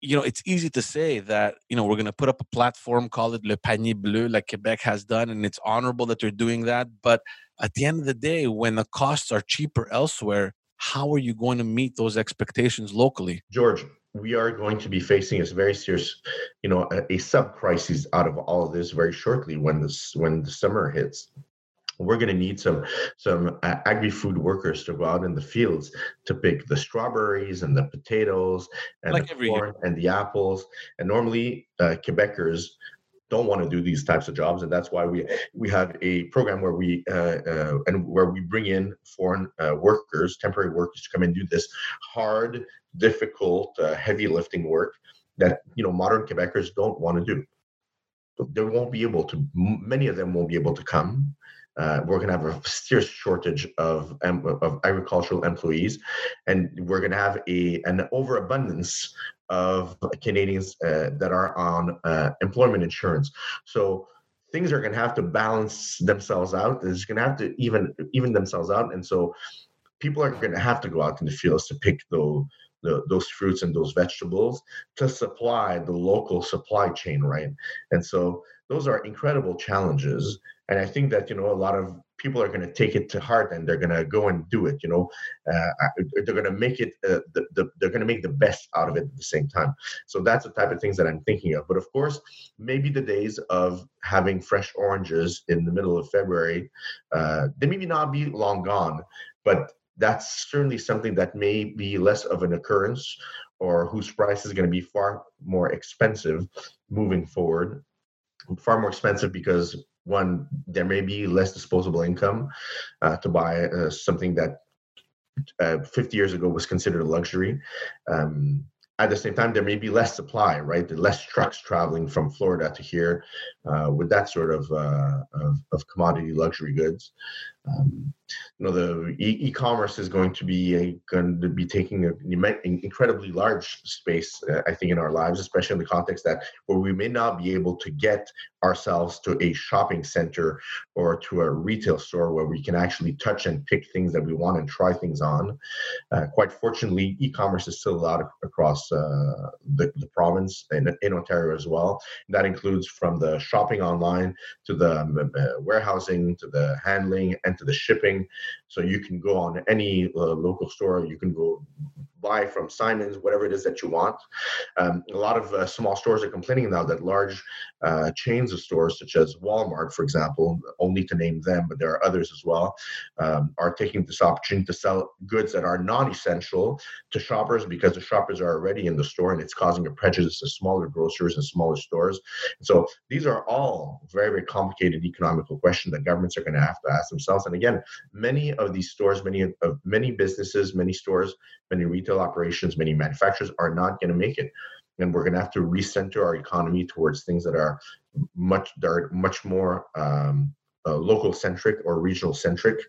You know, it's easy to say that you know we're going to put up a platform, call it Le Panier Bleu, like Quebec has done, and it's honorable that they're doing that. But at the end of the day, when the costs are cheaper elsewhere, how are you going to meet those expectations locally? George, we are going to be facing a very serious, you know, a, a sub crisis out of all of this very shortly when this when the summer hits. We're going to need some some uh, agri-food workers to go out in the fields to pick the strawberries and the potatoes and like the corn year. and the apples. And normally, uh, Quebecers don't want to do these types of jobs and that's why we we have a program where we uh, uh, and where we bring in foreign uh, workers temporary workers to come and do this hard difficult, uh, heavy lifting work that you know modern Quebecers don't want to do. They won't be able to. Many of them won't be able to come. Uh, we're going to have a serious shortage of of agricultural employees, and we're going to have a an overabundance of Canadians uh, that are on uh, employment insurance. So things are going to have to balance themselves out. It's going to have to even even themselves out, and so people are going to have to go out in the fields to pick those the, those fruits and those vegetables to supply the local supply chain, right? And so those are incredible challenges. And I think that, you know, a lot of people are going to take it to heart and they're going to go and do it, you know, uh, they're going to make it, uh, the, the, they're going to make the best out of it at the same time. So that's the type of things that I'm thinking of. But of course, maybe the days of having fresh oranges in the middle of February, uh, they maybe not be long gone, but that's certainly something that may be less of an occurrence or whose price is going to be far more expensive moving forward. Far more expensive because one, there may be less disposable income uh, to buy uh, something that uh, 50 years ago was considered a luxury. Um, at the same time, there may be less supply, right? The less trucks traveling from Florida to here uh, with that sort of, uh, of, of commodity luxury goods. Um, you know, the e- commerce is going to be a, going to be taking an incredibly large space, uh, I think, in our lives, especially in the context that where we may not be able to get ourselves to a shopping center or to a retail store where we can actually touch and pick things that we want and try things on. Uh, quite fortunately, e-commerce is still allowed across uh, the, the province and in Ontario as well. And that includes from the shopping online to the um, uh, warehousing to the handling and to the shipping. So you can go on any uh, local store, you can go buy from Simons, whatever it is that you want. Um, a lot of uh, small stores are complaining now that large uh, chains of stores, such as Walmart, for example, only to name them, but there are others as well, um, are taking this opportunity to sell goods that are non-essential to shoppers because the shoppers are already in the store, and it's causing a prejudice to smaller grocers and smaller stores. So these are all very, very complicated economical questions that governments are going to have to ask themselves. And again, many of these stores, many of many businesses, many stores, many retail operations, many manufacturers are not going to make it. And we're going to have to recenter our economy towards things that are much that are much more um, uh, local centric or regional centric.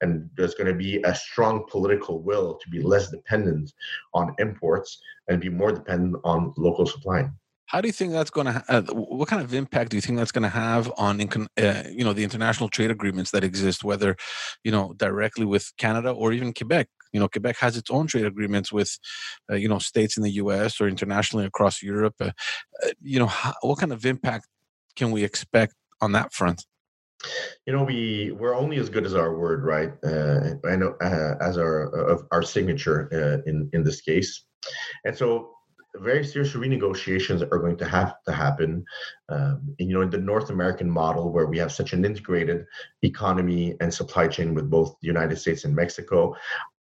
And there's going to be a strong political will to be less dependent on imports and be more dependent on local supply. How do you think that's going to? Uh, what kind of impact do you think that's going to have on, uh, you know, the international trade agreements that exist, whether, you know, directly with Canada or even Quebec? You know, Quebec has its own trade agreements with, uh, you know, states in the U.S. or internationally across Europe. Uh, uh, you know, how, what kind of impact can we expect on that front? You know, we we're only as good as our word, right? Uh, I know uh, as our of our signature uh, in in this case, and so very serious renegotiations are going to have to happen. Um, and, you know, in the North American model, where we have such an integrated economy and supply chain with both the United States and Mexico,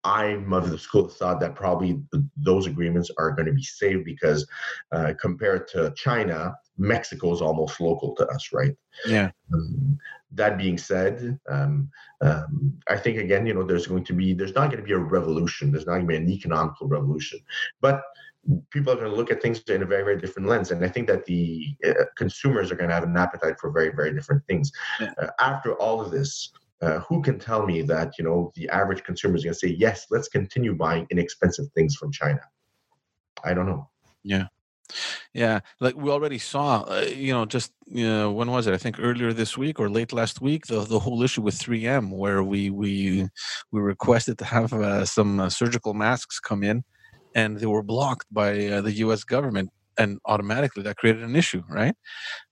I'm of the school of thought that probably those agreements are going to be saved because uh, compared to China, Mexico is almost local to us, right? Yeah. Um, that being said, um, um, I think again, you know, there's going to be there's not going to be a revolution. There's not going to be an economical revolution, but people are going to look at things in a very very different lens and i think that the uh, consumers are going to have an appetite for very very different things. Yeah. uh, after all of this uh, who can tell me that you know the average consumer is going to say yes let's continue buying inexpensive things from china. I don't know. Yeah. Yeah, like we already saw, uh, you know, just you know, when was it? I think earlier this week or late last week, the the whole issue with 3M, where we we we requested to have uh, some uh, surgical masks come in, and they were blocked by uh, the U.S. government and automatically that created an issue, right?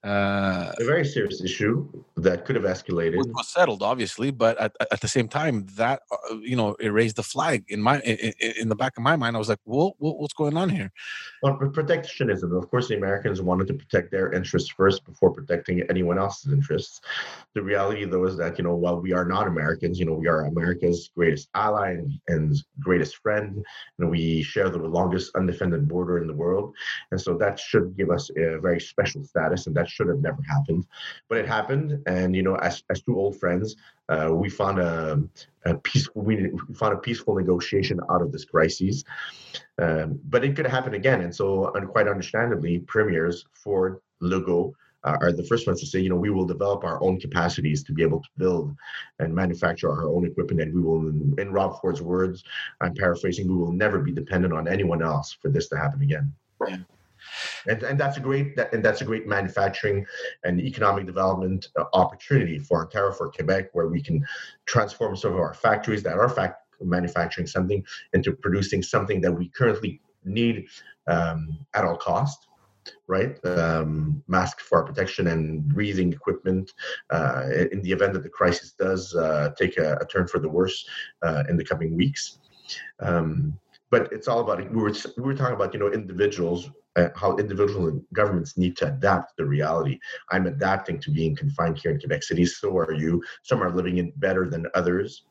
Uh, a very serious issue that could have escalated. It was settled, obviously, but at, at the same time, that uh, you know, it raised the flag in my in, in, the back of my mind. I was like, "Well, what's going on here?" Well, protectionism. Of course, the Americans wanted to protect their interests first before protecting anyone else's interests. The reality, though, is that you know, while we are not Americans, you know, we are America's greatest ally and, and greatest friend, and we share the longest undefended border in the world, and so that should give us a very special status, and that should have never happened. But it happened, and you know, as, as two old friends, uh, we found a, a peaceful we, found a peaceful negotiation out of this crisis. Um, but it could happen again, and so and quite understandably, premiers Ford, Legault. Uh, are the first ones to say, you know, we will develop our own capacities to be able to build and manufacture our own equipment, and we will, in, Rob Ford's words, I'm paraphrasing, we will never be dependent on anyone else for this to happen again. Yeah and, and that's a great that, and that's a great manufacturing and economic development uh, opportunity for Ontario for Quebec where we can transform some of our factories that are fact manufacturing something into producing something that we currently need um, at all cost right? Um, mask for protection and breathing equipment uh, in the event that the crisis does uh, take a, a, turn for the worse uh, in the coming weeks. Um, but it's all about we were we were talking about you know individuals uh, how individual governments need to adapt to the reality. I'm adapting to being confined here in Quebec City. So are you. Some are living in better than others.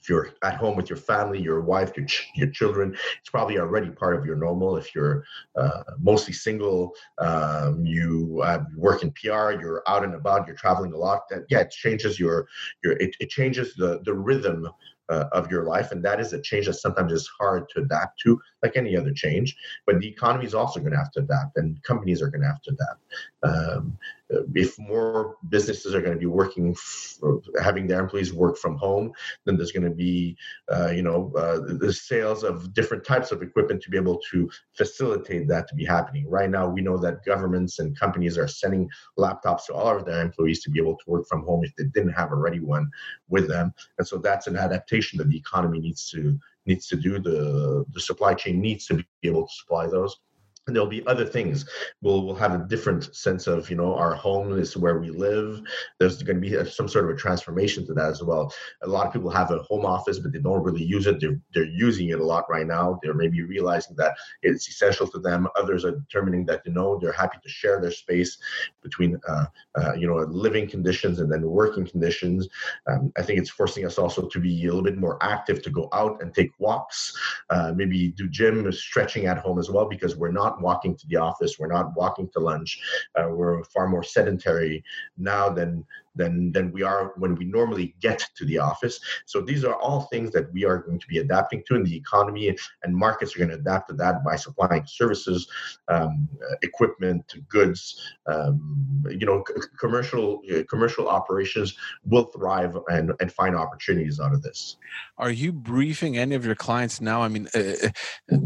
If you're at home with your family, your wife, your ch- your children, it's probably already part of your normal. If you're uh, mostly single, um, you uh, work in PR, you're out and about, you're traveling a lot. That yeah, it changes your your it, it changes the the rhythm uh, of your life. And that is a change that sometimes is hard to adapt to, like any other change. But the economy is also going to have to adapt, and companies are going to have to adapt. Um, if more businesses are going to be working, f- having their employees work from home, then there's going to be, uh, you know, uh, the sales of different types of equipment to be able to facilitate that to be happening. Right now, we know that governments and companies are sending laptops to all of their employees to be able to work from home if they didn't have already one with them, and so that's an adaptation that the economy needs to needs to do. The the supply chain needs to be able to supply those and there'll be other things. We'll, we'll have a different sense of you know our home is where we live. There's going to be a, some sort of a transformation to that as well. A lot of people have a home office but they don't really use it. They're, they're using it a lot right now. They're maybe realizing that it's essential to them. Others are determining that you know they're happy to share their space between uh, uh, you know living conditions and then working conditions. Um, i think it's forcing us also to be a little bit more active to go out and take walks uh, maybe do gym stretching at home as well because we're not walking to the office. We're not walking to lunch. Uh, we're far more sedentary now than than than we are when we normally get to the office. So these are all things that we are going to be adapting to in the economy, and markets are going to adapt to that by supplying services, um, equipment, goods. Um, you know, c- commercial uh, commercial operations will thrive and and find opportunities out of this. Are you briefing any of your clients now? I mean. Uh, uh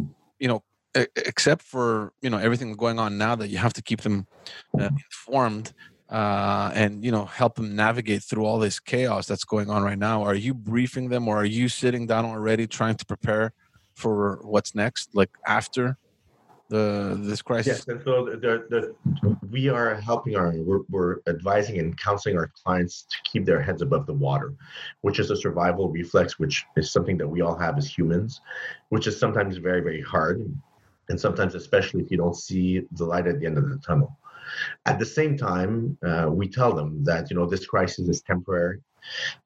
you know except for you know everything going on now that you have to keep them uh, informed uh, and you know help them navigate through all this chaos that's going on right now. Are you briefing them or are you sitting down already trying to prepare for what's next like after the this crisis? yes and so the, the, we are helping our we're, we're advising and counseling our clients to keep their heads above the water which is a survival reflex which is something that we all have as humans which is sometimes very very hard and sometimes especially if you don't see the light at the end of the tunnel at the same time uh, we tell them that you know this crisis is temporary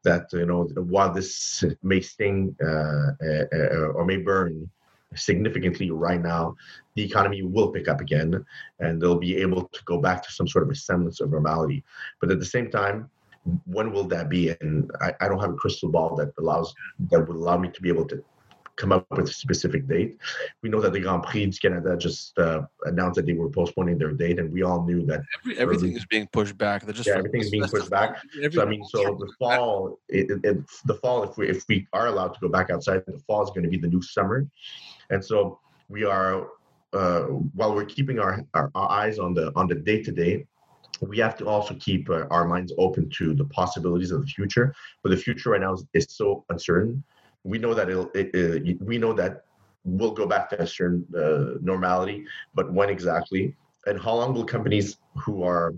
that you know while this may sting uh, uh, uh or may burn significantly right now, the economy will pick up again and they'll be able to go back to some sort of a semblance of normality. But at the same time, when will that be? And I, I don't have a crystal ball that allows that would allow me to be able to come up with a specific date. We know that the Grand Prix du Canada just uh, announced that they were postponing their date, and we all knew that Every, everything early, is being pushed back. They're just yeah, everything is being pushed back. So I mean, so the fall, it, it, the fall, if we if we are allowed to go back outside, the fall is going to be the new summer, and so we are. Uh, while we're keeping our, our, our eyes on the on the day to day, we have to also keep uh, our minds open to the possibilities of the future. But the future right now is, is so uncertain we know that it'll, it, it, we know that we'll go back to a certain uh, normality, but when exactly? And how long will companies who are,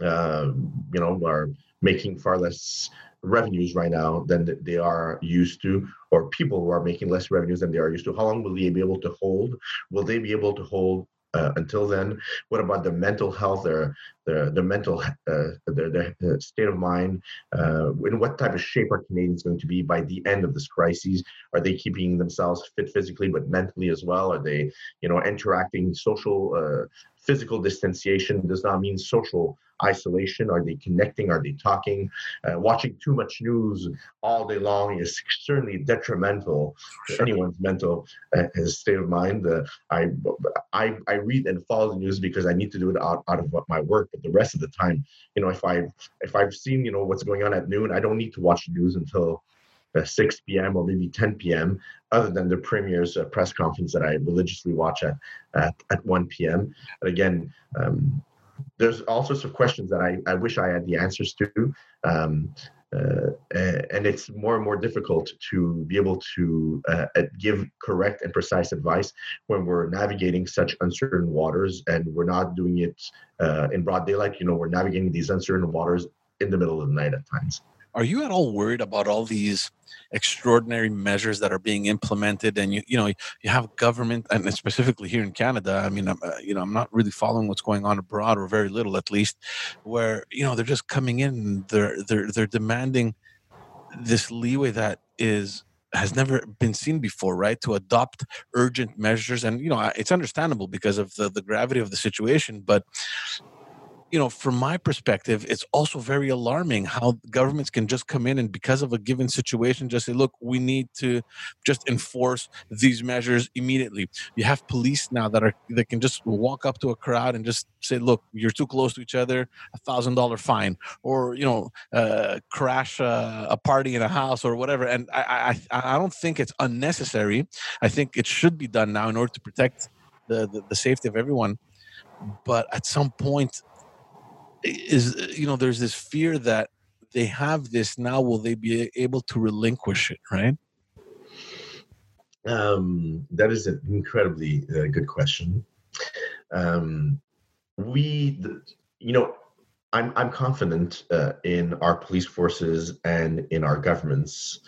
uh, you know, are making far less revenues right now than they are used to, or people who are making less revenues than they are used to, how long will they be able to hold? Will they be able to hold uh, until then? What about the mental health, their their, their mental, uh, their, their state of mind? Uh, in what type of shape are Canadians going to be by the end of this crisis? Are they keeping themselves fit physically but mentally as well? Are they, you know, interacting social, uh, physical distanciation does not mean social isolation? Are they connecting? Are they talking? Uh, watching too much news all day long is certainly detrimental to anyone's mental uh, state of mind. Uh, I, I I read and follow the news because I need to do it out, out of my work. But the rest of the time, you know, if I if I've seen you know what's going on at noon, I don't need to watch the news until uh, 6 p.m. or maybe 10 p.m. Other than the premier's uh, press conference that I religiously watch at at, at 1 p.m. But again, um, there's all sorts of questions that I, I wish I had the answers to. Um, uh, and it's more and more difficult to be able to uh, give correct and precise advice when we're navigating such uncertain waters and we're not doing it uh, in broad daylight. You know, we're navigating these uncertain waters in the middle of the night at times. Are you at all worried about all these extraordinary measures that are being implemented? And you, you know, you have government, and specifically here in Canada. I mean, I'm, uh, you know, I'm not really following what's going on abroad, or very little at least, where you know they're just coming in, they're they're they're demanding this leeway that is has never been seen before right to adopt urgent measures and you know it's understandable because of the, the gravity of the situation but you know, from my perspective, it's also very alarming how governments can just come in and because of a given situation, just say, look, we need to just enforce these measures immediately. You have police now that are that can just walk up to a crowd and just say, look, you're too close to each other, a thousand dollar fine, or you know, uh, crash a, a, party in a house or whatever. And I, I I don't think it's unnecessary. I think it should be done now in order to protect the, the, the safety of everyone. But at some point, is you know there's this fear that they have this now will they be able to relinquish it right? Um, that is an incredibly uh, good question. Um, we the, you know i'm i'm confident uh, in our police forces and in our governments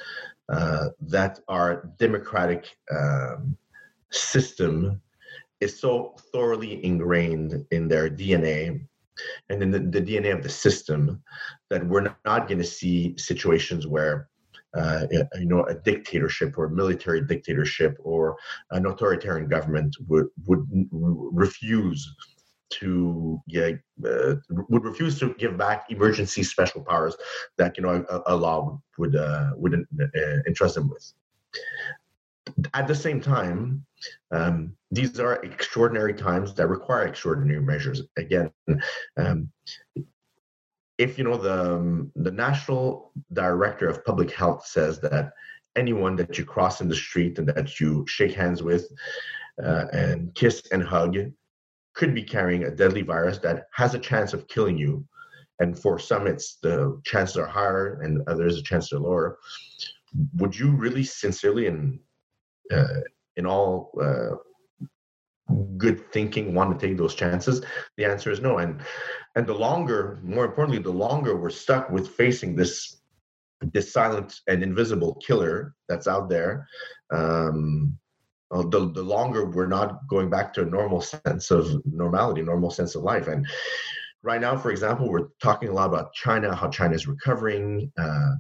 uh, that our democratic um, system is so thoroughly ingrained in their dna and in the, the DNA of the system that we're not going to see situations where uh, you know a dictatorship or a military dictatorship or an authoritarian government would would refuse to yeah, uh, would refuse to give back emergency special powers that you know a, a law would uh, would uh, entrust them with. At the same time, um, these are extraordinary times that require extraordinary measures. Again, um, if you know the um, the national director of public health says that anyone that you cross in the street and that you shake hands with uh, and kiss and hug could be carrying a deadly virus that has a chance of killing you and for some it's the chances are higher and others the chances are lower would you really sincerely and uh, in all uh, good thinking want to take those chances? The answer is no. And and the longer more importantly the longer we're stuck with facing this this silent and invisible killer that's out there um uh, the, the longer we're not going back to a normal sense of normality normal sense of life. And right now for example we're talking a lot about china how china is recovering uh,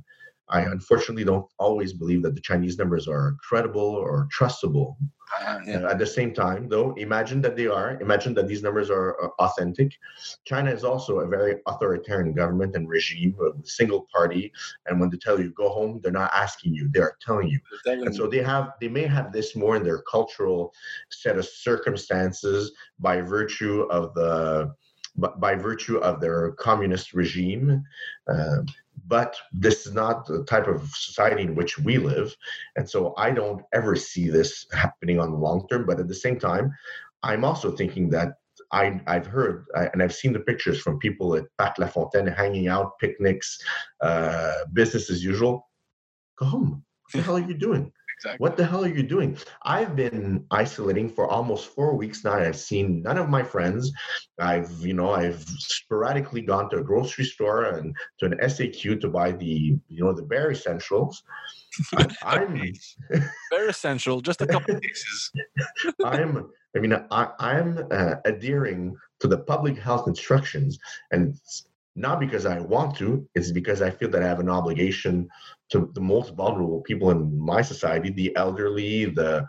I unfortunately don't always believe that the Chinese numbers are credible or trustable. Uh, yeah. at the same time, though, imagine that they are. Imagine that these numbers are, are, authentic. China is also a very authoritarian government and regime, a single party. And when they tell you go home, they're not asking you; they are telling you. Telling and so they have, they may have this more in their cultural set of circumstances by virtue of the by virtue of their communist regime. Uh, but this is not the type of society in which we live. And so I don't ever see this happening on the long term. But at the same time, I'm also thinking that I, have heard I, and I've seen the pictures from people at Parc La Fontaine hanging out, picnics, uh, business as usual. Go home. What the hell are you doing? Exactly. What the hell are you doing? I've been isolating for almost four weeks now. I've seen none of my friends. I've, you know, I've sporadically gone to a grocery store and to an SAQ to buy the, you know, the bare essentials. [LAUGHS] I'm very [LAUGHS] essential, just a couple pieces. [LAUGHS] I'm, I mean, I, I'm uh, adhering to the public health instructions and not because I want to, it's because I feel that I have an obligation to the most vulnerable people in my society, the elderly, the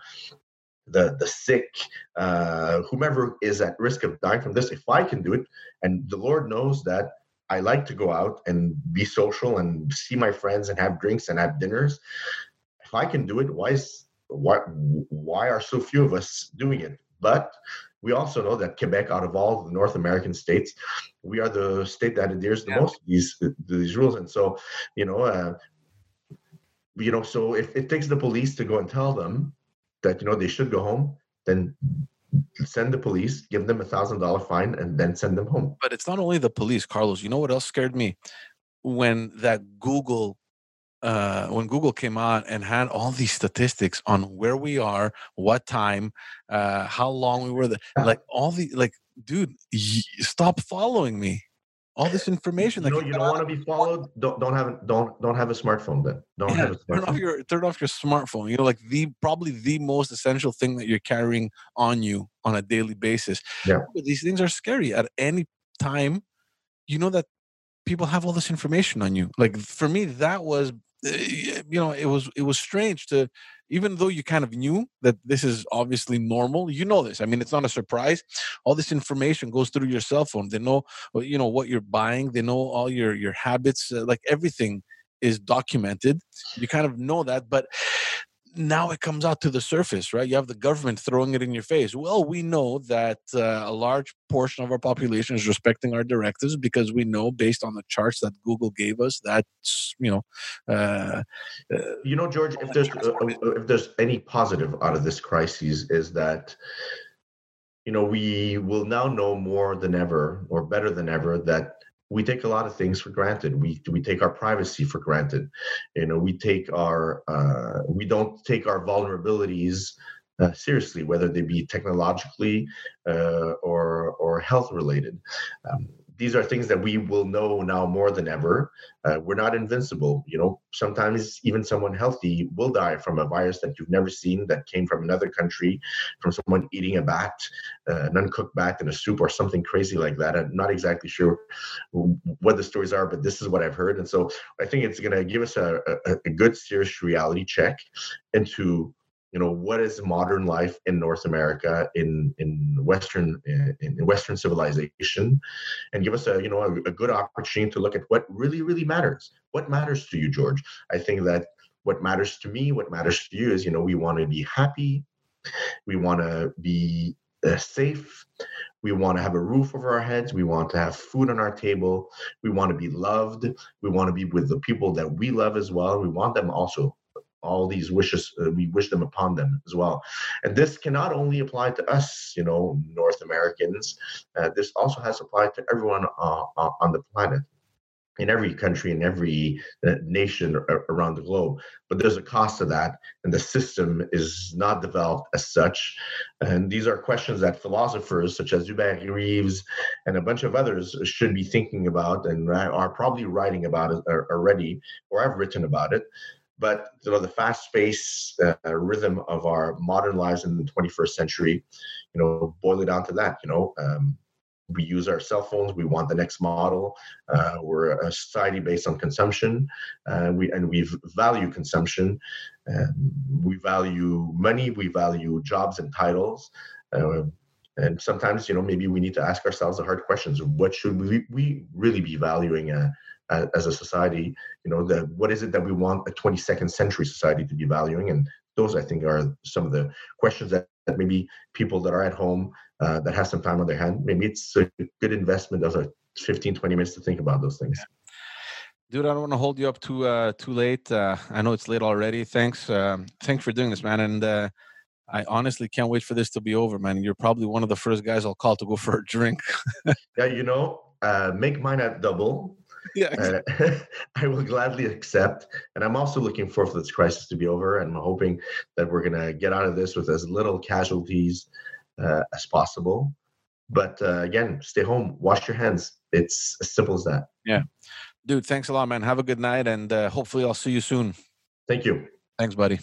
the the sick, uh, whomever is at risk of dying from this. If I can do it, and the Lord knows that I like to go out and be social and see my friends and have drinks and have dinners. If I can do it, why is why why are so few of us doing it? But we also know that Quebec, out of all the North American states, we are the state that adheres the yeah. most to these these rules. And so, you know, uh, you know, so if it takes the police to go and tell them that you know they should go home, then send the police, give them a thousand dollar fine, and then send them home. But it's not only the police, Carlos. You know what else scared me? When that Google uh, when Google came out and had all these statistics on where we are, what time, uh, how long we were there, like all the like, dude, y- stop following me. All this information. You, know, you don't want to be followed. Don't don't have don't don't have a smartphone then. Don't yeah, have a smartphone. Turn off your turn off your smartphone. You know, like the probably the most essential thing that you're carrying on you on a daily basis. Yeah. But these things are scary. At any time, you know that people have all this information on you. Like for me, that was you know it was it was strange to even though you kind of knew that this is obviously normal you know this i mean it's not a surprise. All this information goes through your cell phone. They know you know what you're buying. They know all your your habits uh, like everything is documented. You kind of know that but now it comes out to the surface, right? You have the government throwing it in your face. Well, we know that uh, a large portion of our population is respecting our directives because we know, based on the charts that Google gave us, that you know, uh, uh, you know, George, if there's uh, uh, if there's any positive out of this crisis, is that you know we will now know more than ever, or better than ever, that we take a lot of things for granted. We we take our privacy for granted. You know, we take our uh, we don't take our vulnerabilities uh, seriously, whether they be technologically uh, or or health related. Um, these are things that we will know now more than ever. Uh, we're not invincible. You know, sometimes even someone healthy will die from a virus that you've never seen that came from another country, from someone eating a bat, uh, an uncooked bat in a soup or something crazy like that. I'm not exactly sure what the stories are, but this is what I've heard. And so I think it's going to give us a, a, a good, serious reality check into you know what is modern life in north america in in western in western civilization? And give us a you know a, a, good opportunity to look at what really really matters. What matters to you george? I think that what matters to me what matters to you is you know we want to be happy. We want to be uh, safe. We want to have a roof over our heads. We want to have food on our table. We want to be loved. We want to be with the people that we love as well. We want them also all these wishes uh, we wish them upon them as well. And this cannot only apply to us you know north americans. Uh, this also has applied to everyone uh, uh on the planet in every country in every uh, nation around the globe. But there's a cost to that and the system is not developed as such. And these are questions that philosophers such as hubert reeves and a bunch of others should be thinking about and are probably writing about it uh, already or have written about it but you know the fast-paced uh, rhythm of our modern lives in the 21st century you know boil it down to that you know um, we use our cell phones. We want the next model. Uh, we're a society based on consumption. Uh, we and we value consumption. Um, we value money. We value jobs and titles. Uh, and sometimes, you know, maybe we need to ask ourselves the hard questions: What should we, we really be valuing uh, as a society? You know, the what is it that we want a 22nd century society to be valuing? And those, I think, are some of the questions that, that maybe people that are at home uh, that have some time on their hand, maybe it's a good investment of a 15, 20 minutes to think about those things. Dude, I don't want to hold you up too uh, too late. Uh, I know it's late already. Thanks, um, thanks for doing this, man. And uh, I honestly can't wait for this to be over, man. You're probably one of the first guys I'll call to go for a drink. [LAUGHS] yeah, you know, uh, make mine at double. Yeah, exactly. uh, [LAUGHS] I will gladly accept. And I'm also looking forward for this crisis to be over. And I'm hoping that we're going to get out of this with as little casualties uh, as possible. But uh, again, stay home, wash your hands. It's as simple as that. Yeah. Dude, thanks a lot, man. Have a good night. And uh, hopefully I'll see you soon. Thank you. Thanks, buddy.